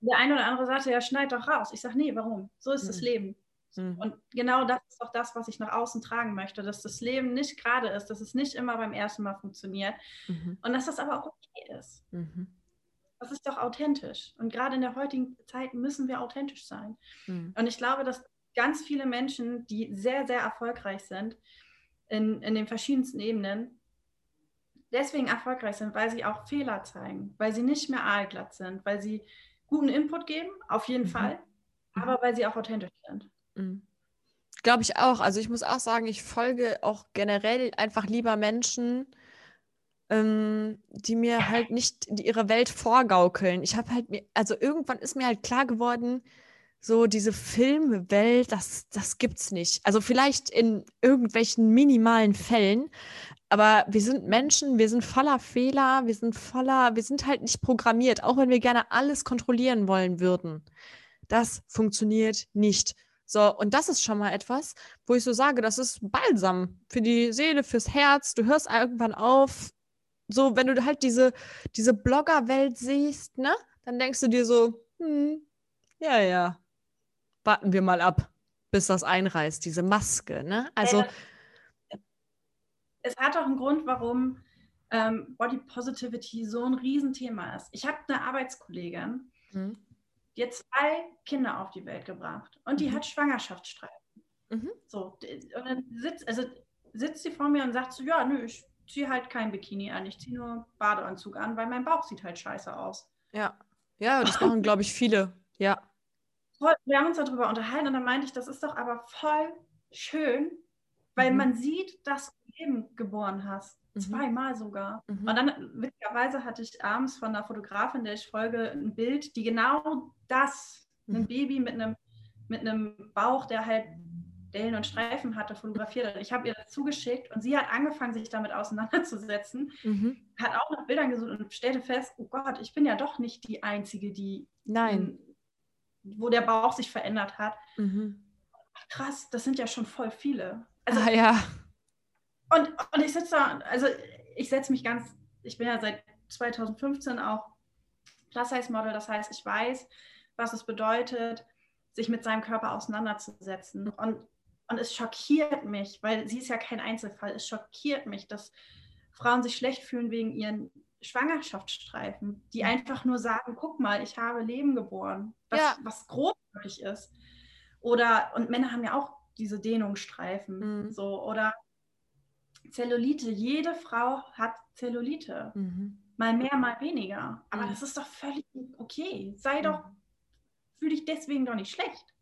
der eine oder andere sagte, ja, schneid doch raus. Ich sage, nee, warum? So ist das Mhm. Leben. Mhm. Und genau das ist auch das, was ich nach außen tragen möchte, dass das Leben nicht gerade ist, dass es nicht immer beim ersten Mal funktioniert Mhm. und dass das aber auch okay ist. Mhm. Das ist doch authentisch. Und gerade in der heutigen Zeit müssen wir authentisch sein. Mhm. Und ich glaube, dass ganz viele Menschen, die sehr, sehr erfolgreich sind in, in den verschiedensten Ebenen, deswegen erfolgreich sind, weil sie auch Fehler zeigen, weil sie nicht mehr aalglatt sind, weil sie guten Input geben, auf jeden Mhm. Fall, aber weil sie auch authentisch sind. Mhm. Glaube ich auch. Also ich muss auch sagen, ich folge auch generell einfach lieber Menschen, ähm, die mir halt nicht die ihre Welt vorgaukeln. Ich habe halt mir, also irgendwann ist mir halt klar geworden, so diese Filmwelt, das, das gibt's nicht. Also vielleicht in irgendwelchen minimalen Fällen, aber wir sind Menschen, wir sind voller Fehler, wir sind voller, wir sind halt nicht programmiert, auch wenn wir gerne alles kontrollieren wollen würden. Das funktioniert nicht. So, und das ist schon mal etwas, wo ich so sage, das ist Balsam für die Seele, fürs Herz. Du hörst irgendwann auf. So, wenn du halt diese, diese Blogger-Welt siehst, ne, dann denkst du dir so, hm, ja, ja, warten wir mal ab, bis das einreißt, diese Maske, ne? Also. Es hat auch einen Grund, warum ähm, Body Positivity so ein Riesenthema ist. Ich habe eine Arbeitskollegin, mhm. Die hat zwei Kinder auf die Welt gebracht und die mhm. hat Schwangerschaftsstreifen. Mhm. So, und dann sitzt, also sitzt sie vor mir und sagt so, ja, nö, ich ziehe halt kein Bikini an, ich ziehe nur Badeanzug an, weil mein Bauch sieht halt scheiße aus. Ja, ja, das machen, glaube ich, viele, ja. Wir haben uns darüber unterhalten und dann meinte ich, das ist doch aber voll schön, weil mhm. man sieht, dass du Leben geboren hast. Mhm. Zweimal sogar. Mhm. Und dann, witzigerweise, hatte ich abends von einer Fotografin, der ich folge, ein Bild, die genau das, mhm. ein Baby mit einem, mit einem Bauch, der halt Dellen und Streifen hatte, fotografiert. Und ich habe ihr das zugeschickt und sie hat angefangen, sich damit auseinanderzusetzen, mhm. hat auch nach Bildern gesucht und stellte fest, oh Gott, ich bin ja doch nicht die Einzige, die Nein. wo der Bauch sich verändert hat. Mhm. Krass, das sind ja schon voll viele. Also, ah, ja. Und, und ich sitze da, also ich setze mich ganz, ich bin ja seit 2015 auch Plus-Size-Model, das heißt, ich weiß, was es bedeutet, sich mit seinem Körper auseinanderzusetzen. Und, und es schockiert mich, weil sie ist ja kein Einzelfall, es schockiert mich, dass Frauen sich schlecht fühlen wegen ihren Schwangerschaftsstreifen, die einfach nur sagen, guck mal, ich habe Leben geboren, was, ja. was großartig ist. Oder, und Männer haben ja auch diese Dehnungsstreifen, mhm. so, oder Zellulite. Jede Frau hat Zellulite. Mhm. Mal mehr, mal weniger. Aber mhm. das ist doch völlig okay. Sei doch, fühl dich deswegen doch nicht schlecht.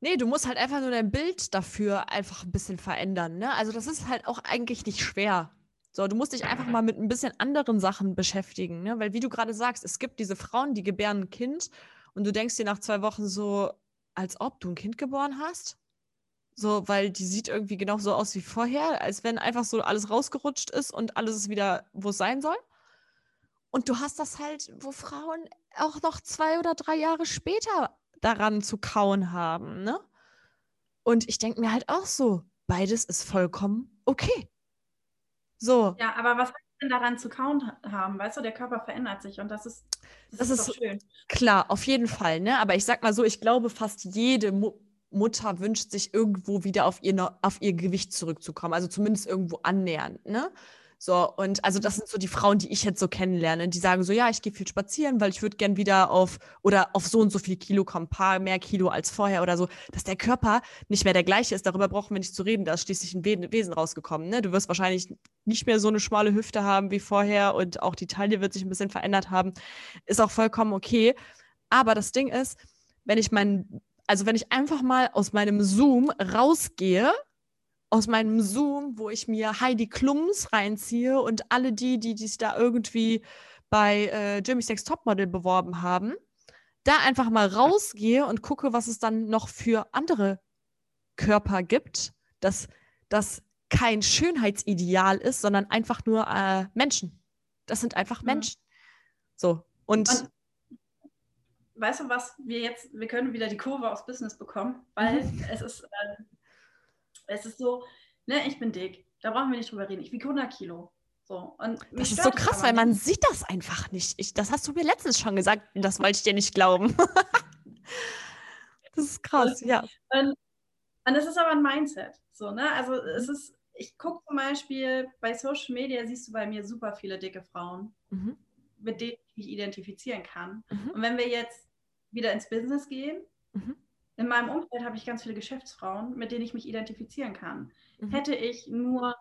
Nee, du musst halt einfach nur dein Bild dafür einfach ein bisschen verändern. Ne? Also das ist halt auch eigentlich nicht schwer. So, du musst dich einfach mal mit ein bisschen anderen Sachen beschäftigen, ne? Weil wie du gerade sagst, es gibt diese Frauen, die gebären ein Kind und du denkst dir nach zwei Wochen so, als ob du ein Kind geboren hast. So, weil die sieht irgendwie genauso aus wie vorher, als wenn einfach so alles rausgerutscht ist und alles ist wieder, wo es sein soll. Und du hast das halt, wo Frauen auch noch zwei oder drei Jahre später daran zu kauen haben, ne? Und ich denke mir halt auch so, beides ist vollkommen okay. So. Ja, aber was denn daran zu kauen haben? Weißt du, der Körper verändert sich und das ist, das, das ist, ist schön. Klar, auf jeden Fall, ne? Aber ich sag mal so, ich glaube, fast jede Mu Mutter wünscht sich irgendwo wieder auf ihr, auf ihr Gewicht zurückzukommen, also zumindest irgendwo annähernd, ne? So, und also das sind so die Frauen, die ich jetzt so kennenlerne, die sagen so, ja, ich gehe viel spazieren, weil ich würde gern wieder auf oder auf so und so viel Kilo kommen, paar mehr Kilo als vorher oder so, dass der Körper nicht mehr der gleiche ist. Darüber brauchen wir nicht zu reden, da ist schließlich ein Wesen rausgekommen. Ne? Du wirst wahrscheinlich nicht mehr so eine schmale Hüfte haben wie vorher und auch die Taille wird sich ein bisschen verändert haben. Ist auch vollkommen okay. Aber das Ding ist, wenn ich meinen also wenn ich einfach mal aus meinem Zoom rausgehe, aus meinem Zoom, wo ich mir Heidi Klums reinziehe und alle die, die sich da irgendwie bei äh, Jimmy's Next Topmodel beworben haben, da einfach mal rausgehe und gucke, was es dann noch für andere Körper gibt, dass das kein Schönheitsideal ist, sondern einfach nur äh, Menschen. Das sind einfach Menschen. So. Und, und weißt du was, wir jetzt, wir können wieder die Kurve aufs Business bekommen, weil mhm. es ist, äh, es ist so, ne, ich bin dick, da brauchen wir nicht drüber reden. Ich wiege 100 Kilo. So, und das ist so krass, weil man sieht das einfach nicht. Ich, das hast du mir letztens schon gesagt, das wollte ich dir nicht glauben. <laughs> das ist krass, und, ja. Und, und es ist aber ein Mindset. So, ne? Also es ist, ich gucke zum Beispiel bei Social Media, siehst du bei mir super viele dicke Frauen, mhm. mit denen ich mich identifizieren kann. Mhm. Und wenn wir jetzt wieder ins Business gehen, mhm. in meinem Umfeld habe ich ganz viele Geschäftsfrauen, mit denen ich mich identifizieren kann. Mhm. Hätte ich nur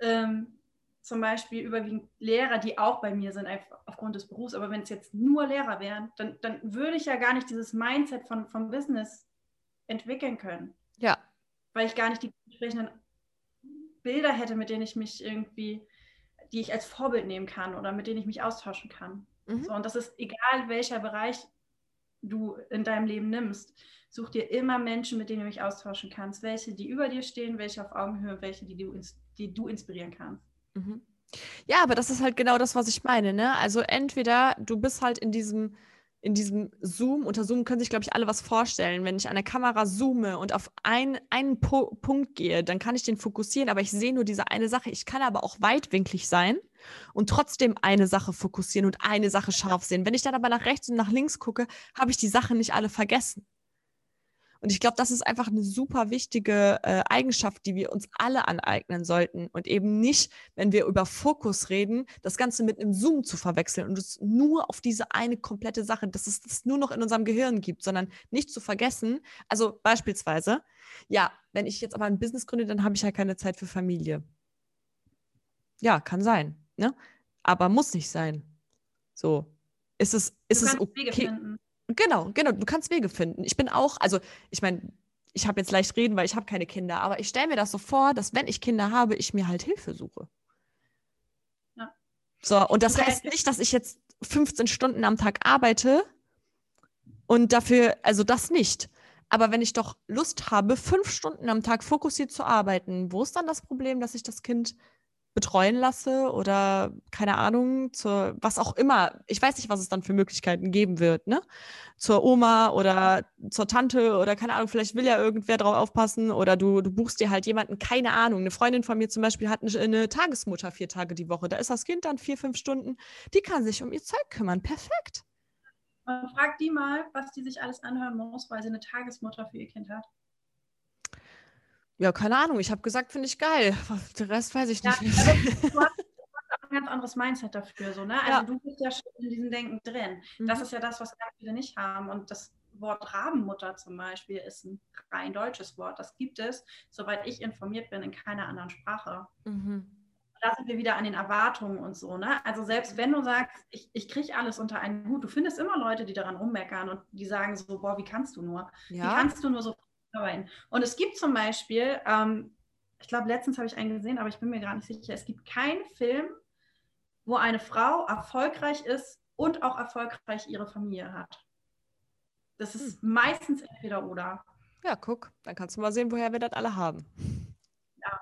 ähm, zum Beispiel überwiegend Lehrer, die auch bei mir sind, aufgrund des Berufs, aber wenn es jetzt nur Lehrer wären, dann, dann würde ich ja gar nicht dieses Mindset von, vom Business entwickeln können. Ja. Weil ich gar nicht die entsprechenden Bilder hätte, mit denen ich mich irgendwie, die ich als Vorbild nehmen kann oder mit denen ich mich austauschen kann. Mhm. So, und das ist egal, welcher Bereich du in deinem Leben nimmst. Such dir immer Menschen, mit denen du dich austauschen kannst. Welche, die über dir stehen, welche auf Augenhöhe, welche, die du, die du inspirieren kannst. Mhm. Ja, aber das ist halt genau das, was ich meine. Ne? Also entweder du bist halt in diesem in diesem Zoom, unter Zoom können sich, glaube ich, alle was vorstellen. Wenn ich an der Kamera zoome und auf ein, einen po Punkt gehe, dann kann ich den fokussieren, aber ich sehe nur diese eine Sache. Ich kann aber auch weitwinklig sein und trotzdem eine Sache fokussieren und eine Sache scharf sehen. Wenn ich dann aber nach rechts und nach links gucke, habe ich die Sachen nicht alle vergessen. Und ich glaube, das ist einfach eine super wichtige äh, Eigenschaft, die wir uns alle aneignen sollten. Und eben nicht, wenn wir über Fokus reden, das Ganze mit einem Zoom zu verwechseln und es nur auf diese eine komplette Sache, dass es das nur noch in unserem Gehirn gibt, sondern nicht zu vergessen. Also beispielsweise, ja, wenn ich jetzt aber ein Business gründe, dann habe ich ja keine Zeit für Familie. Ja, kann sein. Ne? Aber muss nicht sein. So. Ist es, ist es okay? Genau, genau. Du kannst Wege finden. Ich bin auch, also ich meine, ich habe jetzt leicht reden, weil ich habe keine Kinder, aber ich stelle mir das so vor, dass wenn ich Kinder habe, ich mir halt Hilfe suche. Ja. So, und das heißt nicht, dass ich jetzt 15 Stunden am Tag arbeite und dafür, also das nicht. Aber wenn ich doch Lust habe, fünf Stunden am Tag fokussiert zu arbeiten, wo ist dann das Problem, dass ich das Kind betreuen lasse oder keine Ahnung, zur was auch immer. Ich weiß nicht, was es dann für Möglichkeiten geben wird, ne? Zur Oma oder zur Tante oder keine Ahnung, vielleicht will ja irgendwer drauf aufpassen oder du, du buchst dir halt jemanden, keine Ahnung. Eine Freundin von mir zum Beispiel hat eine, eine Tagesmutter vier Tage die Woche. Da ist das Kind dann vier, fünf Stunden. Die kann sich um ihr Zeug kümmern. Perfekt. Man fragt die mal, was die sich alles anhören muss, weil sie eine Tagesmutter für ihr Kind hat. Ja, keine Ahnung. Ich habe gesagt, finde ich geil. <laughs> Den Rest weiß ich nicht. Ja, also, du, <laughs> hast, ein ganz anderes Mindset dafür. So, ne? Also ja. du bist ja schon in diesem Denken drin. Mhm. Das ist ja das, was ganz viele nicht haben. Und das Wort Rabenmutter zum Beispiel ist ein rein deutsches Wort. Das gibt es, soweit ich informiert bin, in keiner anderen Sprache. Mhm. Da sind wir wieder an den Erwartungen und so. Ne? Also selbst wenn du sagst, ich, ich kriege alles unter einen Hut, du findest immer Leute, die daran rummeckern und die sagen so, boah, wie kannst du nur? Ja. Wie kannst du nur so arbeiten. Und es gibt zum Beispiel, ähm, ich glaube, letztens habe ich einen gesehen, aber ich bin mir gar nicht sicher, es gibt keinen Film, wo eine Frau erfolgreich ist und auch erfolgreich ihre Familie hat. Das ist hm. meistens entweder oder. Ja, guck, dann kannst du mal sehen, woher wir das alle haben. Ja,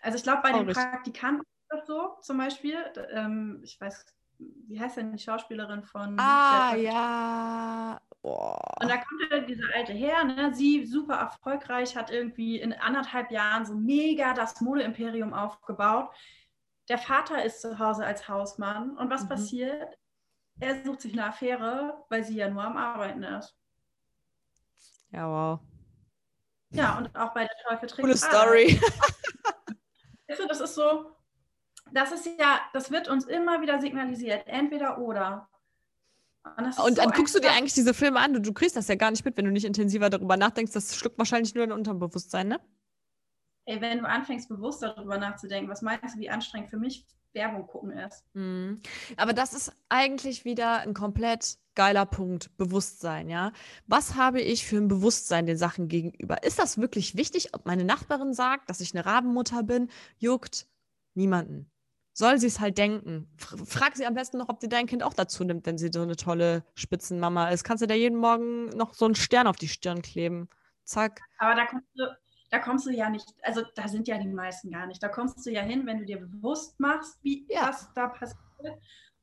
also ich glaube, bei den Praktikanten ist das so zum Beispiel. Ähm, ich weiß, wie heißt denn die Schauspielerin von? Ah, ja. Oh. Und da kommt ja diese alte her, ne? sie super erfolgreich, hat irgendwie in anderthalb Jahren so mega das Modeimperium aufgebaut. Der Vater ist zu Hause als Hausmann und was mhm. passiert? Er sucht sich eine Affäre, weil sie ja nur am Arbeiten ist. Ja, wow. Ja, und auch bei der Teufel trinkt Coole Story. <laughs> <laughs> das ist so, das ist ja, das wird uns immer wieder signalisiert, entweder oder. Und, und dann so guckst du dir eigentlich diese Filme an, du, du kriegst das ja gar nicht mit, wenn du nicht intensiver darüber nachdenkst. Das schluckt wahrscheinlich nur dein Unterbewusstsein, ne? Ey, wenn du anfängst, bewusst darüber nachzudenken, was meinst du, wie anstrengend für mich Werbung gucken ist? Mhm. Aber das ist eigentlich wieder ein komplett geiler Punkt, Bewusstsein, ja. Was habe ich für ein Bewusstsein den Sachen gegenüber? Ist das wirklich wichtig, ob meine Nachbarin sagt, dass ich eine Rabenmutter bin? Juckt niemanden soll sie es halt denken. Frag sie am besten noch, ob sie dein Kind auch dazu nimmt, wenn sie so eine tolle Spitzenmama ist. Kannst du da jeden Morgen noch so einen Stern auf die Stirn kleben. Zack. Aber da kommst du, da kommst du ja nicht, also da sind ja die meisten gar nicht. Da kommst du ja hin, wenn du dir bewusst machst, wie ja. was da passiert.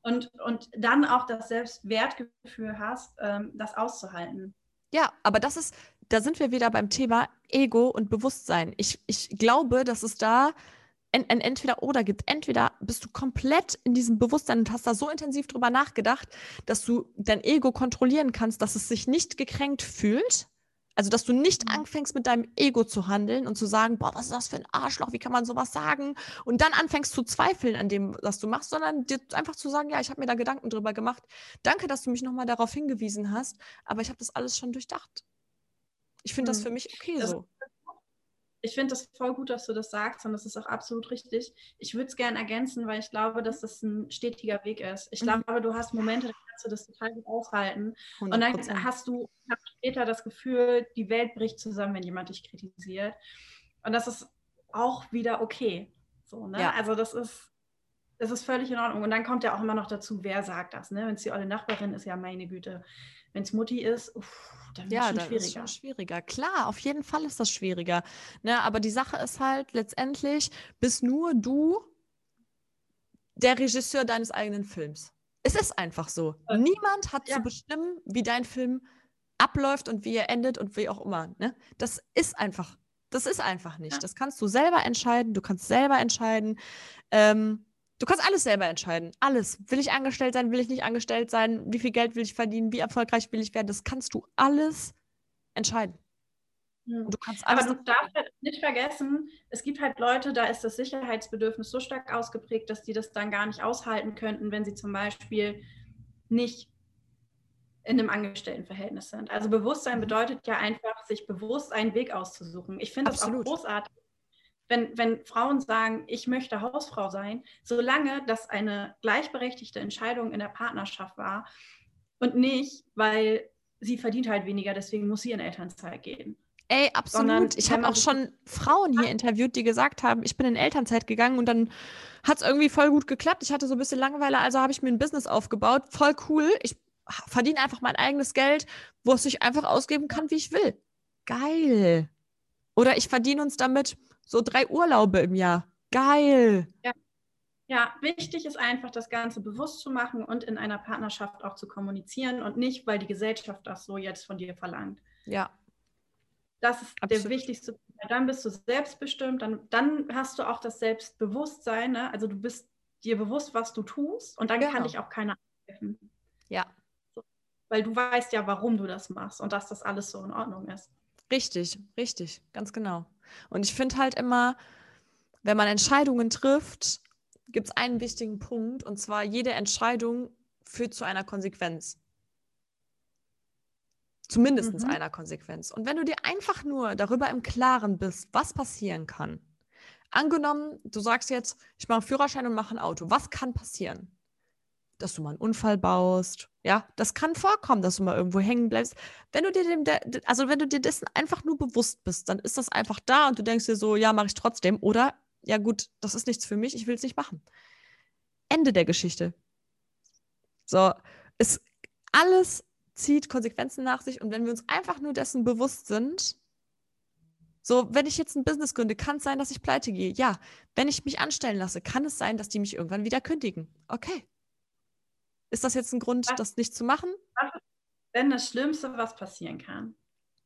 Und, und dann auch das Selbstwertgefühl hast, ähm, das auszuhalten. Ja, aber das ist, da sind wir wieder beim Thema Ego und Bewusstsein. Ich, ich glaube, dass es da ein, ein Entweder-Oder gibt. Entweder bist du komplett in diesem Bewusstsein und hast da so intensiv drüber nachgedacht, dass du dein Ego kontrollieren kannst, dass es sich nicht gekränkt fühlt. Also, dass du nicht mhm. anfängst, mit deinem Ego zu handeln und zu sagen, boah, was ist das für ein Arschloch, wie kann man sowas sagen? Und dann anfängst zu zweifeln an dem, was du machst, sondern dir einfach zu sagen, ja, ich habe mir da Gedanken drüber gemacht. Danke, dass du mich nochmal darauf hingewiesen hast, aber ich habe das alles schon durchdacht. Ich finde mhm. das für mich okay das, so ich finde das voll gut, dass du das sagst und das ist auch absolut richtig. Ich würde es gerne ergänzen, weil ich glaube, dass das ein stetiger Weg ist. Ich mhm. glaube, du hast Momente, da kannst du das total gut aushalten. 100%. Und dann hast du später das Gefühl, die Welt bricht zusammen, wenn jemand dich kritisiert. Und das ist auch wieder okay. So, ne? Ja. Also das ist, das ist völlig in Ordnung. Und dann kommt ja auch immer noch dazu, wer sagt das. Ne? Wenn es die olle Nachbarin ist, ja meine Güte. Wenn es Mutti ist, uff, dann ja, schon schwieriger. ist schon schwieriger. Klar, auf jeden Fall ist das schwieriger. Ne, aber die Sache ist halt, letztendlich bist nur du der Regisseur deines eigenen Films. Es ist einfach so. Äh, Niemand hat ja. zu bestimmen, wie dein Film abläuft und wie er endet und wie auch immer. Ne? Das ist einfach, das ist einfach nicht. Ja. Das kannst du selber entscheiden. Du kannst selber entscheiden. Ähm, du kannst alles selber entscheiden. Alles. Will ich angestellt sein? Will ich nicht angestellt sein? Wie viel Geld will ich verdienen? Wie erfolgreich will ich werden? Das kannst du alles entscheiden. Hm. Du Aber du darfst halt nicht vergessen, es gibt halt Leute, da ist das Sicherheitsbedürfnis so stark ausgeprägt, dass die das dann gar nicht aushalten könnten, wenn sie zum Beispiel nicht in einem Angestelltenverhältnis sind. Also Bewusstsein mhm. bedeutet ja einfach, sich bewusst einen Weg auszusuchen. Ich finde es auch großartig, wenn, wenn Frauen sagen, ich möchte Hausfrau sein, solange das eine gleichberechtigte Entscheidung in der Partnerschaft war und nicht, weil sie verdient halt weniger, deswegen muss sie in Elternzeit gehen. Ey, absolut. Sondern, ich habe auch schon Frauen hier interviewt, die gesagt haben, ich bin in Elternzeit gegangen und dann hat es irgendwie voll gut geklappt. Ich hatte so ein bisschen Langeweile, also habe ich mir ein Business aufgebaut. Voll cool. Ich verdiene einfach mein eigenes Geld, wo es sich einfach ausgeben kann, wie ich will. Geil. Oder ich verdiene uns damit so drei Urlaube im Jahr. Geil. Ja. Ja, wichtig ist einfach, das Ganze bewusst zu machen und in einer Partnerschaft auch zu kommunizieren und nicht, weil die Gesellschaft das so jetzt von dir verlangt. Ja, das ist Absolut. der wichtigste Punkt. Dann bist du selbstbestimmt, dann, dann hast du auch das Selbstbewusstsein. Ne? Also du bist dir bewusst, was du tust und dann genau. kann dich auch keiner helfen. Ja. Weil du weißt ja, warum du das machst und dass das alles so in Ordnung ist. Richtig, richtig, ganz genau. Und ich finde halt immer, wenn man Entscheidungen trifft, gibt es einen wichtigen Punkt und zwar jede Entscheidung führt zu einer Konsequenz. Zumindest mhm. einer Konsequenz. Und wenn du dir einfach nur darüber im Klaren bist, was passieren kann. Angenommen, du sagst jetzt, ich mache einen Führerschein und mache ein Auto. Was kann passieren? Dass du mal einen Unfall baust. Ja, das kann vorkommen, dass du mal irgendwo hängen bleibst. Wenn du dir dem, also wenn du dir dessen einfach nur bewusst bist, dann ist das einfach da und du denkst dir so, ja, mache ich trotzdem. Oder, ja gut, das ist nichts für mich, ich will es nicht machen. Ende der Geschichte. So, ist alles zieht Konsequenzen nach sich. Und wenn wir uns einfach nur dessen bewusst sind, so, wenn ich jetzt ein Business gründe, kann es sein, dass ich pleite gehe. Ja, wenn ich mich anstellen lasse, kann es sein, dass die mich irgendwann wieder kündigen. Okay. Ist das jetzt ein Grund, was, das nicht zu machen? Was denn das Schlimmste, was passieren kann?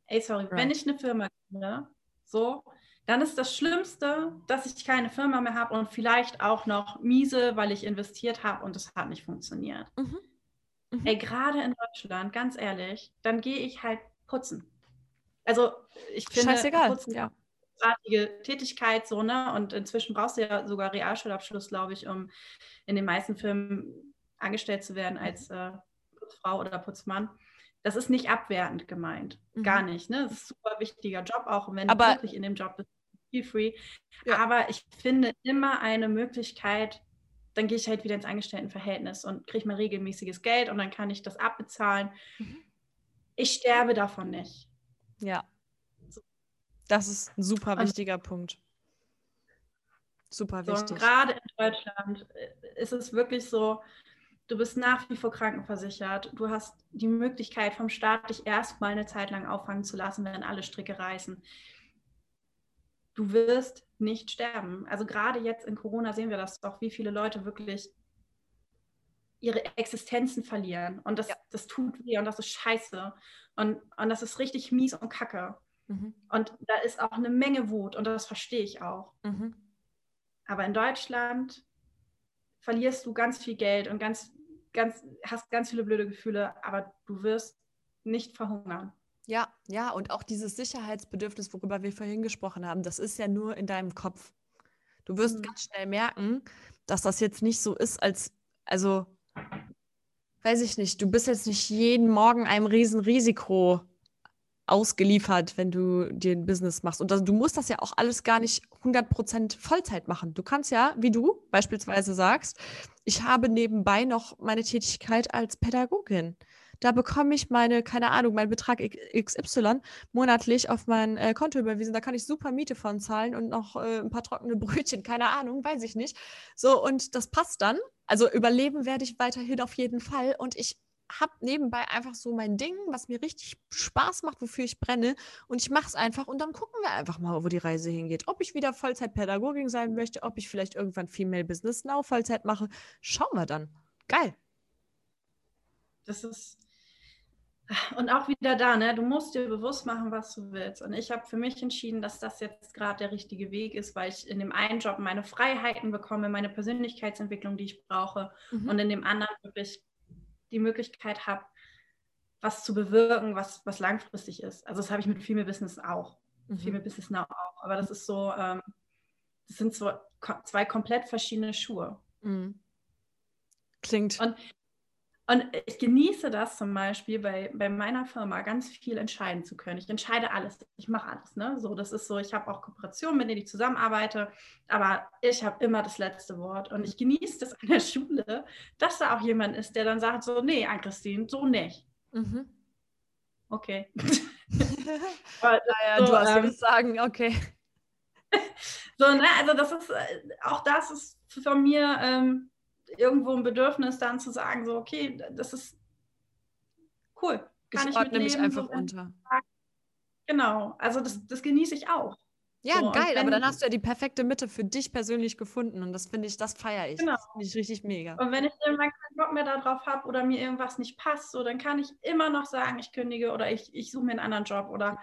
Ey, sorry, right. wenn ich eine Firma gründe, so, dann ist das Schlimmste, dass ich keine Firma mehr habe und vielleicht auch noch miese, weil ich investiert habe und es hat nicht funktioniert. Mhm. Mhm. Ey, gerade in Deutschland, ganz ehrlich, dann gehe ich halt putzen. Also ich finde Scheißegal. Putzen ja. großartige Tätigkeit so, ne? Und inzwischen brauchst du ja sogar Realschulabschluss, glaube ich, um in den meisten Firmen angestellt zu werden als äh, Putzfrau oder Putzmann. Das ist nicht abwertend gemeint. Mhm. Gar nicht. Ne? Das ist ein super wichtiger Job, auch wenn Aber, du wirklich in dem Job bist, feel free. Ja. Aber ich finde immer eine Möglichkeit, dann gehe ich halt wieder ins Angestelltenverhältnis und kriege mein regelmäßiges Geld und dann kann ich das abbezahlen. Mhm. Ich sterbe davon nicht. Ja. Das ist ein super wichtiger und, Punkt. Super so, wichtig. Gerade in Deutschland äh, ist es wirklich so, du bist nach wie vor krankenversichert. Du hast die Möglichkeit vom Staat, dich erstmal eine Zeit lang auffangen zu lassen, wenn alle Stricke reißen du wirst nicht sterben. Also gerade jetzt in Corona sehen wir das doch, wie viele Leute wirklich ihre Existenzen verlieren. Und das, ja. das tut weh und das ist scheiße. Und, und das ist richtig mies und kacke. Mhm. Und da ist auch eine Menge Wut und das verstehe ich auch. Mhm. Aber in Deutschland verlierst du ganz viel Geld und ganz, ganz, hast ganz viele blöde Gefühle, aber du wirst nicht verhungern. Ja, ja, und auch dieses Sicherheitsbedürfnis, worüber wir vorhin gesprochen haben, das ist ja nur in deinem Kopf. Du wirst mhm. ganz schnell merken, dass das jetzt nicht so ist, als, also, weiß ich nicht, du bist jetzt nicht jeden Morgen einem riesen Risiko ausgeliefert, wenn du dir ein Business machst. Und das, du musst das ja auch alles gar nicht 100% Vollzeit machen. Du kannst ja, wie du beispielsweise sagst, ich habe nebenbei noch meine Tätigkeit als Pädagogin da bekomme ich meine, keine Ahnung, meinen Betrag XY monatlich auf mein äh, Konto überwiesen. Da kann ich super Miete von zahlen und noch äh, ein paar trockene <laughs> Brötchen, keine Ahnung, weiß ich nicht. So, und das passt dann. Also überleben werde ich weiterhin auf jeden Fall. Und ich habe nebenbei einfach so mein Ding, was mir richtig Spaß macht, wofür ich brenne. Und ich mache es einfach und dann gucken wir einfach mal, wo die Reise hingeht. Ob ich wieder Vollzeitpädagogin sein möchte, ob ich vielleicht irgendwann Female Business Now Vollzeit mache. Schauen wir dann. Geil. das ist und auch wieder da, ne? Du musst dir bewusst machen, was du willst. Und ich habe für mich entschieden, dass das jetzt gerade der richtige Weg ist, weil ich in dem einen Job meine Freiheiten bekomme, meine Persönlichkeitsentwicklung, die ich brauche, mhm. und in dem anderen wirklich die Möglichkeit habe, was zu bewirken, was, was langfristig ist. Also das habe ich mit Female Business auch. Mhm. Female Business Now auch. Aber das ist so, ähm, das sind so zwei komplett verschiedene Schuhe. Mhm. Klingt. Und und ich genieße das zum Beispiel bei, bei meiner Firma ganz viel entscheiden zu können. Ich entscheide alles, ich mache alles. Ne? So, das ist so, ich habe auch Kooperationen, mit denen ich zusammenarbeite, aber ich habe immer das letzte Wort. Und ich genieße das an der Schule, dass da auch jemand ist, der dann sagt: so, nee, Ann-Christine, so nicht. Mhm. Okay. <laughs> aber, naja, so, du hast ähm, sagen, okay. <laughs> so, ne, also das ist, äh, auch das ist von mir. Ähm, irgendwo ein Bedürfnis dann zu sagen, so, okay, das ist cool. Kann ich, ich ordne mich einfach so unter. Genau, also das, das genieße ich auch. Ja, so, geil, aber dann hast du ja die perfekte Mitte für dich persönlich gefunden und das finde ich, das feiere ich. Genau. Das finde ich richtig mega. Und wenn ich irgendwann keinen Bock mehr darauf habe oder mir irgendwas nicht passt, so, dann kann ich immer noch sagen, ich kündige oder ich, ich suche mir einen anderen Job oder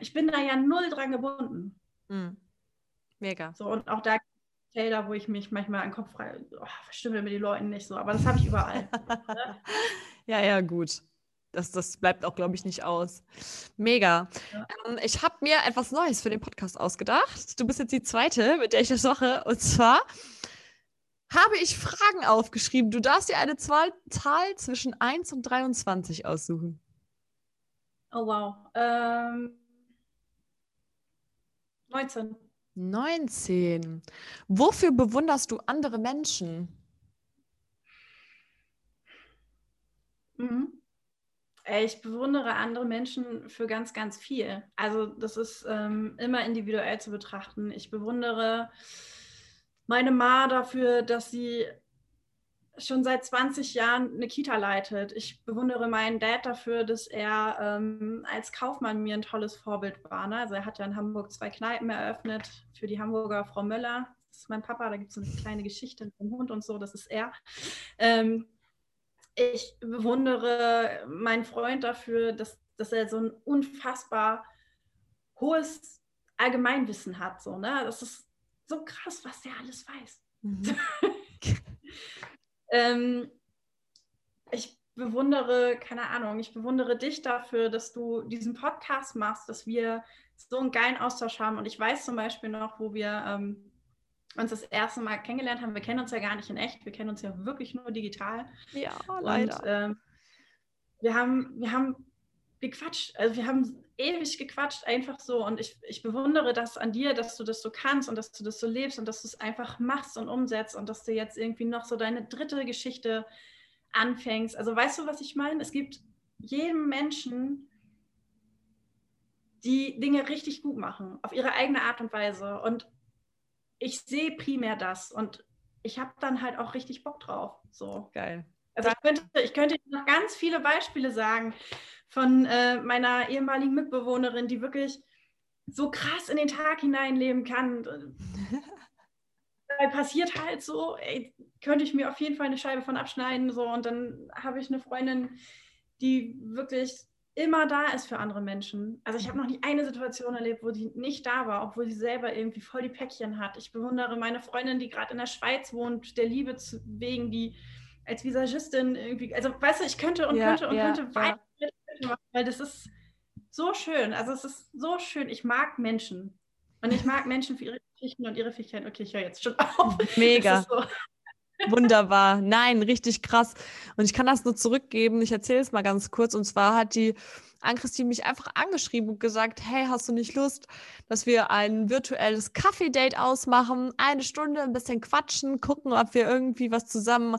ich bin da ja null dran gebunden. Mhm. Mega. So, und auch da Felder, wo ich mich manchmal an den Kopf frei, oh, stimme mit den Leuten nicht so, aber das habe ich überall. <laughs> ja, ja, gut. Das, das bleibt auch, glaube ich, nicht aus. Mega. Ja. Ähm, ich habe mir etwas Neues für den Podcast ausgedacht. Du bist jetzt die zweite, mit der ich das mache. Und zwar habe ich Fragen aufgeschrieben. Du darfst dir eine Zahl, Zahl zwischen 1 und 23 aussuchen. Oh, wow. Ähm, 19. 19. Wofür bewunderst du andere Menschen? Mhm. Ich bewundere andere Menschen für ganz, ganz viel. Also das ist ähm, immer individuell zu betrachten. Ich bewundere meine Ma dafür, dass sie schon seit 20 Jahren eine Kita leitet. Ich bewundere meinen Dad dafür, dass er ähm, als Kaufmann mir ein tolles Vorbild war. Ne? Also er hat ja in Hamburg zwei Kneipen eröffnet für die Hamburger Frau Möller. Das ist mein Papa, da gibt es eine kleine Geschichte vom Hund und so, das ist er. Ähm, ich bewundere meinen Freund dafür, dass, dass er so ein unfassbar hohes Allgemeinwissen hat. So, ne? Das ist so krass, was der alles weiß. Mhm. <laughs> Ähm, ich bewundere, keine Ahnung, ich bewundere dich dafür, dass du diesen Podcast machst, dass wir so einen geilen Austausch haben. Und ich weiß zum Beispiel noch, wo wir ähm, uns das erste Mal kennengelernt haben. Wir kennen uns ja gar nicht in echt, wir kennen uns ja wirklich nur digital. Ja, leider. Und, ähm, wir haben, wir haben gequatscht, also wir haben ewig gequatscht, einfach so. Und ich, ich bewundere das an dir, dass du das so kannst und dass du das so lebst und dass du es einfach machst und umsetzt und dass du jetzt irgendwie noch so deine dritte Geschichte anfängst. Also weißt du, was ich meine? Es gibt jedem Menschen, die Dinge richtig gut machen, auf ihre eigene Art und Weise. Und ich sehe primär das und ich habe dann halt auch richtig Bock drauf. So. Geil. Also ich könnte, ich könnte noch ganz viele Beispiele sagen von äh, meiner ehemaligen Mitbewohnerin, die wirklich so krass in den Tag hineinleben kann. passiert halt so, ey, könnte ich mir auf jeden Fall eine Scheibe von abschneiden. So. Und dann habe ich eine Freundin, die wirklich immer da ist für andere Menschen. Also ich habe noch nie eine Situation erlebt, wo sie nicht da war, obwohl sie selber irgendwie voll die Päckchen hat. Ich bewundere meine Freundin, die gerade in der Schweiz wohnt, der Liebe zu, wegen, die als Visagistin irgendwie, also weißt du, ich könnte und ja, könnte und ja, könnte weiter machen, weil das ist so schön. Also es ist so schön. Ich mag Menschen. Und ich mag Menschen für ihre Geschichten und ihre Fähigkeiten. Okay, ich höre jetzt schon auf. Mega. So. Wunderbar. Nein, richtig krass. Und ich kann das nur zurückgeben. Ich erzähle es mal ganz kurz. Und zwar hat die Ann-Christine mich einfach angeschrieben und gesagt, hey, hast du nicht Lust, dass wir ein virtuelles Kaffee-Date ausmachen? Eine Stunde, ein bisschen quatschen, gucken, ob wir irgendwie was zusammen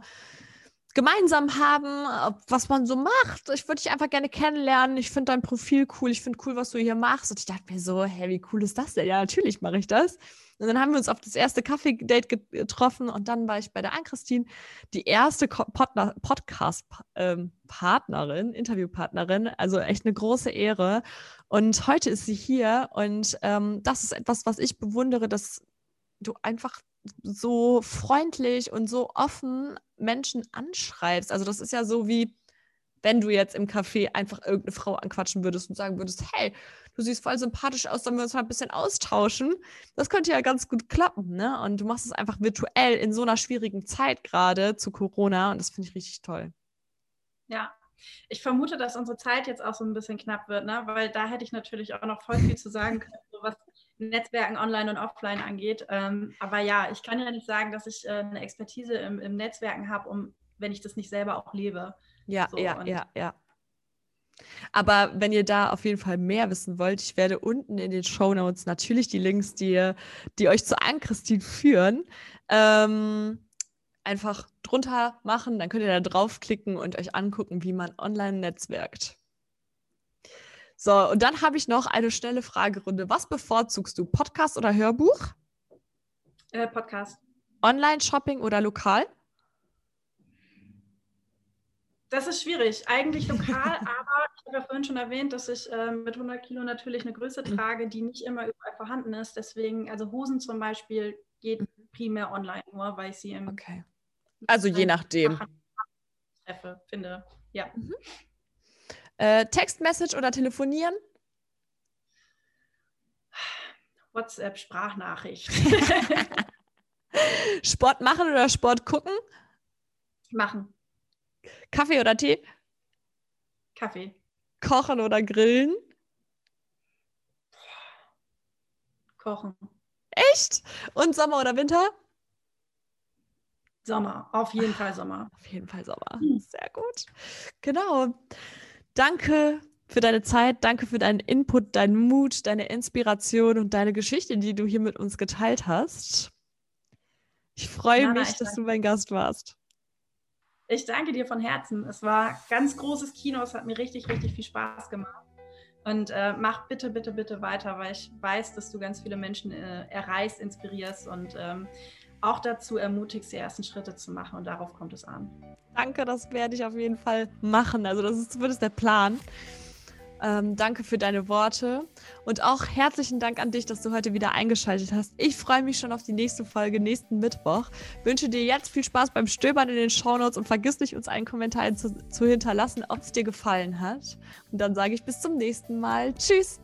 gemeinsam haben, was man so macht. Ich würde dich einfach gerne kennenlernen. Ich finde dein Profil cool. Ich finde cool, was du hier machst. Und ich dachte mir so, hey, wie cool ist das denn? Ja, natürlich mache ich das. Und dann haben wir uns auf das erste Kaffee-Date getroffen und dann war ich bei der Ann-Christine, die erste Podcast-Partnerin, ähm, Interviewpartnerin. Also echt eine große Ehre. Und heute ist sie hier und ähm, das ist etwas, was ich bewundere, dass du einfach so freundlich und so offen Menschen anschreibst. Also das ist ja so wie, wenn du jetzt im Café einfach irgendeine Frau anquatschen würdest und sagen würdest, hey, du siehst voll sympathisch aus, sollen wir uns mal ein bisschen austauschen. Das könnte ja ganz gut klappen, ne? Und du machst es einfach virtuell in so einer schwierigen Zeit gerade zu Corona und das finde ich richtig toll. Ja, ich vermute, dass unsere Zeit jetzt auch so ein bisschen knapp wird, ne? weil da hätte ich natürlich auch noch voll viel zu sagen können, so was Netzwerken online und offline angeht. Ähm, aber ja, ich kann ja nicht sagen, dass ich äh, eine Expertise im, im Netzwerken habe, um, wenn ich das nicht selber auch lebe. Ja, so, ja, ja, ja. Aber wenn ihr da auf jeden Fall mehr wissen wollt, ich werde unten in den Show Notes natürlich die Links, die, die euch zu Ann-Christine führen, ähm, einfach drunter machen. Dann könnt ihr da draufklicken und euch angucken, wie man online netzwerkt. So, und dann habe ich noch eine schnelle Fragerunde. Was bevorzugst du, Podcast oder Hörbuch? Äh, Podcast. Online-Shopping oder lokal? Das ist schwierig. Eigentlich lokal, <laughs> aber ich habe ja vorhin schon erwähnt, dass ich äh, mit 100 Kilo natürlich eine Größe trage, die nicht immer überall vorhanden ist. Deswegen, also Hosen zum Beispiel geht primär online nur, weil ich sie im. Okay. Also je nachdem. Treffe, finde. Ja. Mhm. Äh, Textmessage oder telefonieren? WhatsApp, Sprachnachricht. <laughs> Sport machen oder Sport gucken? Machen. Kaffee oder Tee? Kaffee. Kochen oder grillen? Kochen. Echt? Und Sommer oder Winter? Sommer, auf jeden Fall Sommer. Auf jeden Fall Sommer. Hm. Sehr gut. Genau. Danke für deine Zeit, danke für deinen Input, deinen Mut, deine Inspiration und deine Geschichte, die du hier mit uns geteilt hast. Ich freue mich, ich dass du mein Gast warst. Ich danke dir von Herzen. Es war ganz großes Kino. Es hat mir richtig, richtig viel Spaß gemacht. Und äh, mach bitte, bitte, bitte weiter, weil ich weiß, dass du ganz viele Menschen äh, erreichst, inspirierst und ähm, auch dazu ermutigst, die ersten Schritte zu machen. Und darauf kommt es an. Danke, das werde ich auf jeden Fall machen. Also das ist zumindest der Plan. Ähm, danke für deine Worte und auch herzlichen Dank an dich, dass du heute wieder eingeschaltet hast. Ich freue mich schon auf die nächste Folge nächsten Mittwoch. Wünsche dir jetzt viel Spaß beim Stöbern in den Shownotes und vergiss nicht, uns einen Kommentar zu, zu hinterlassen, ob es dir gefallen hat. Und dann sage ich bis zum nächsten Mal. Tschüss!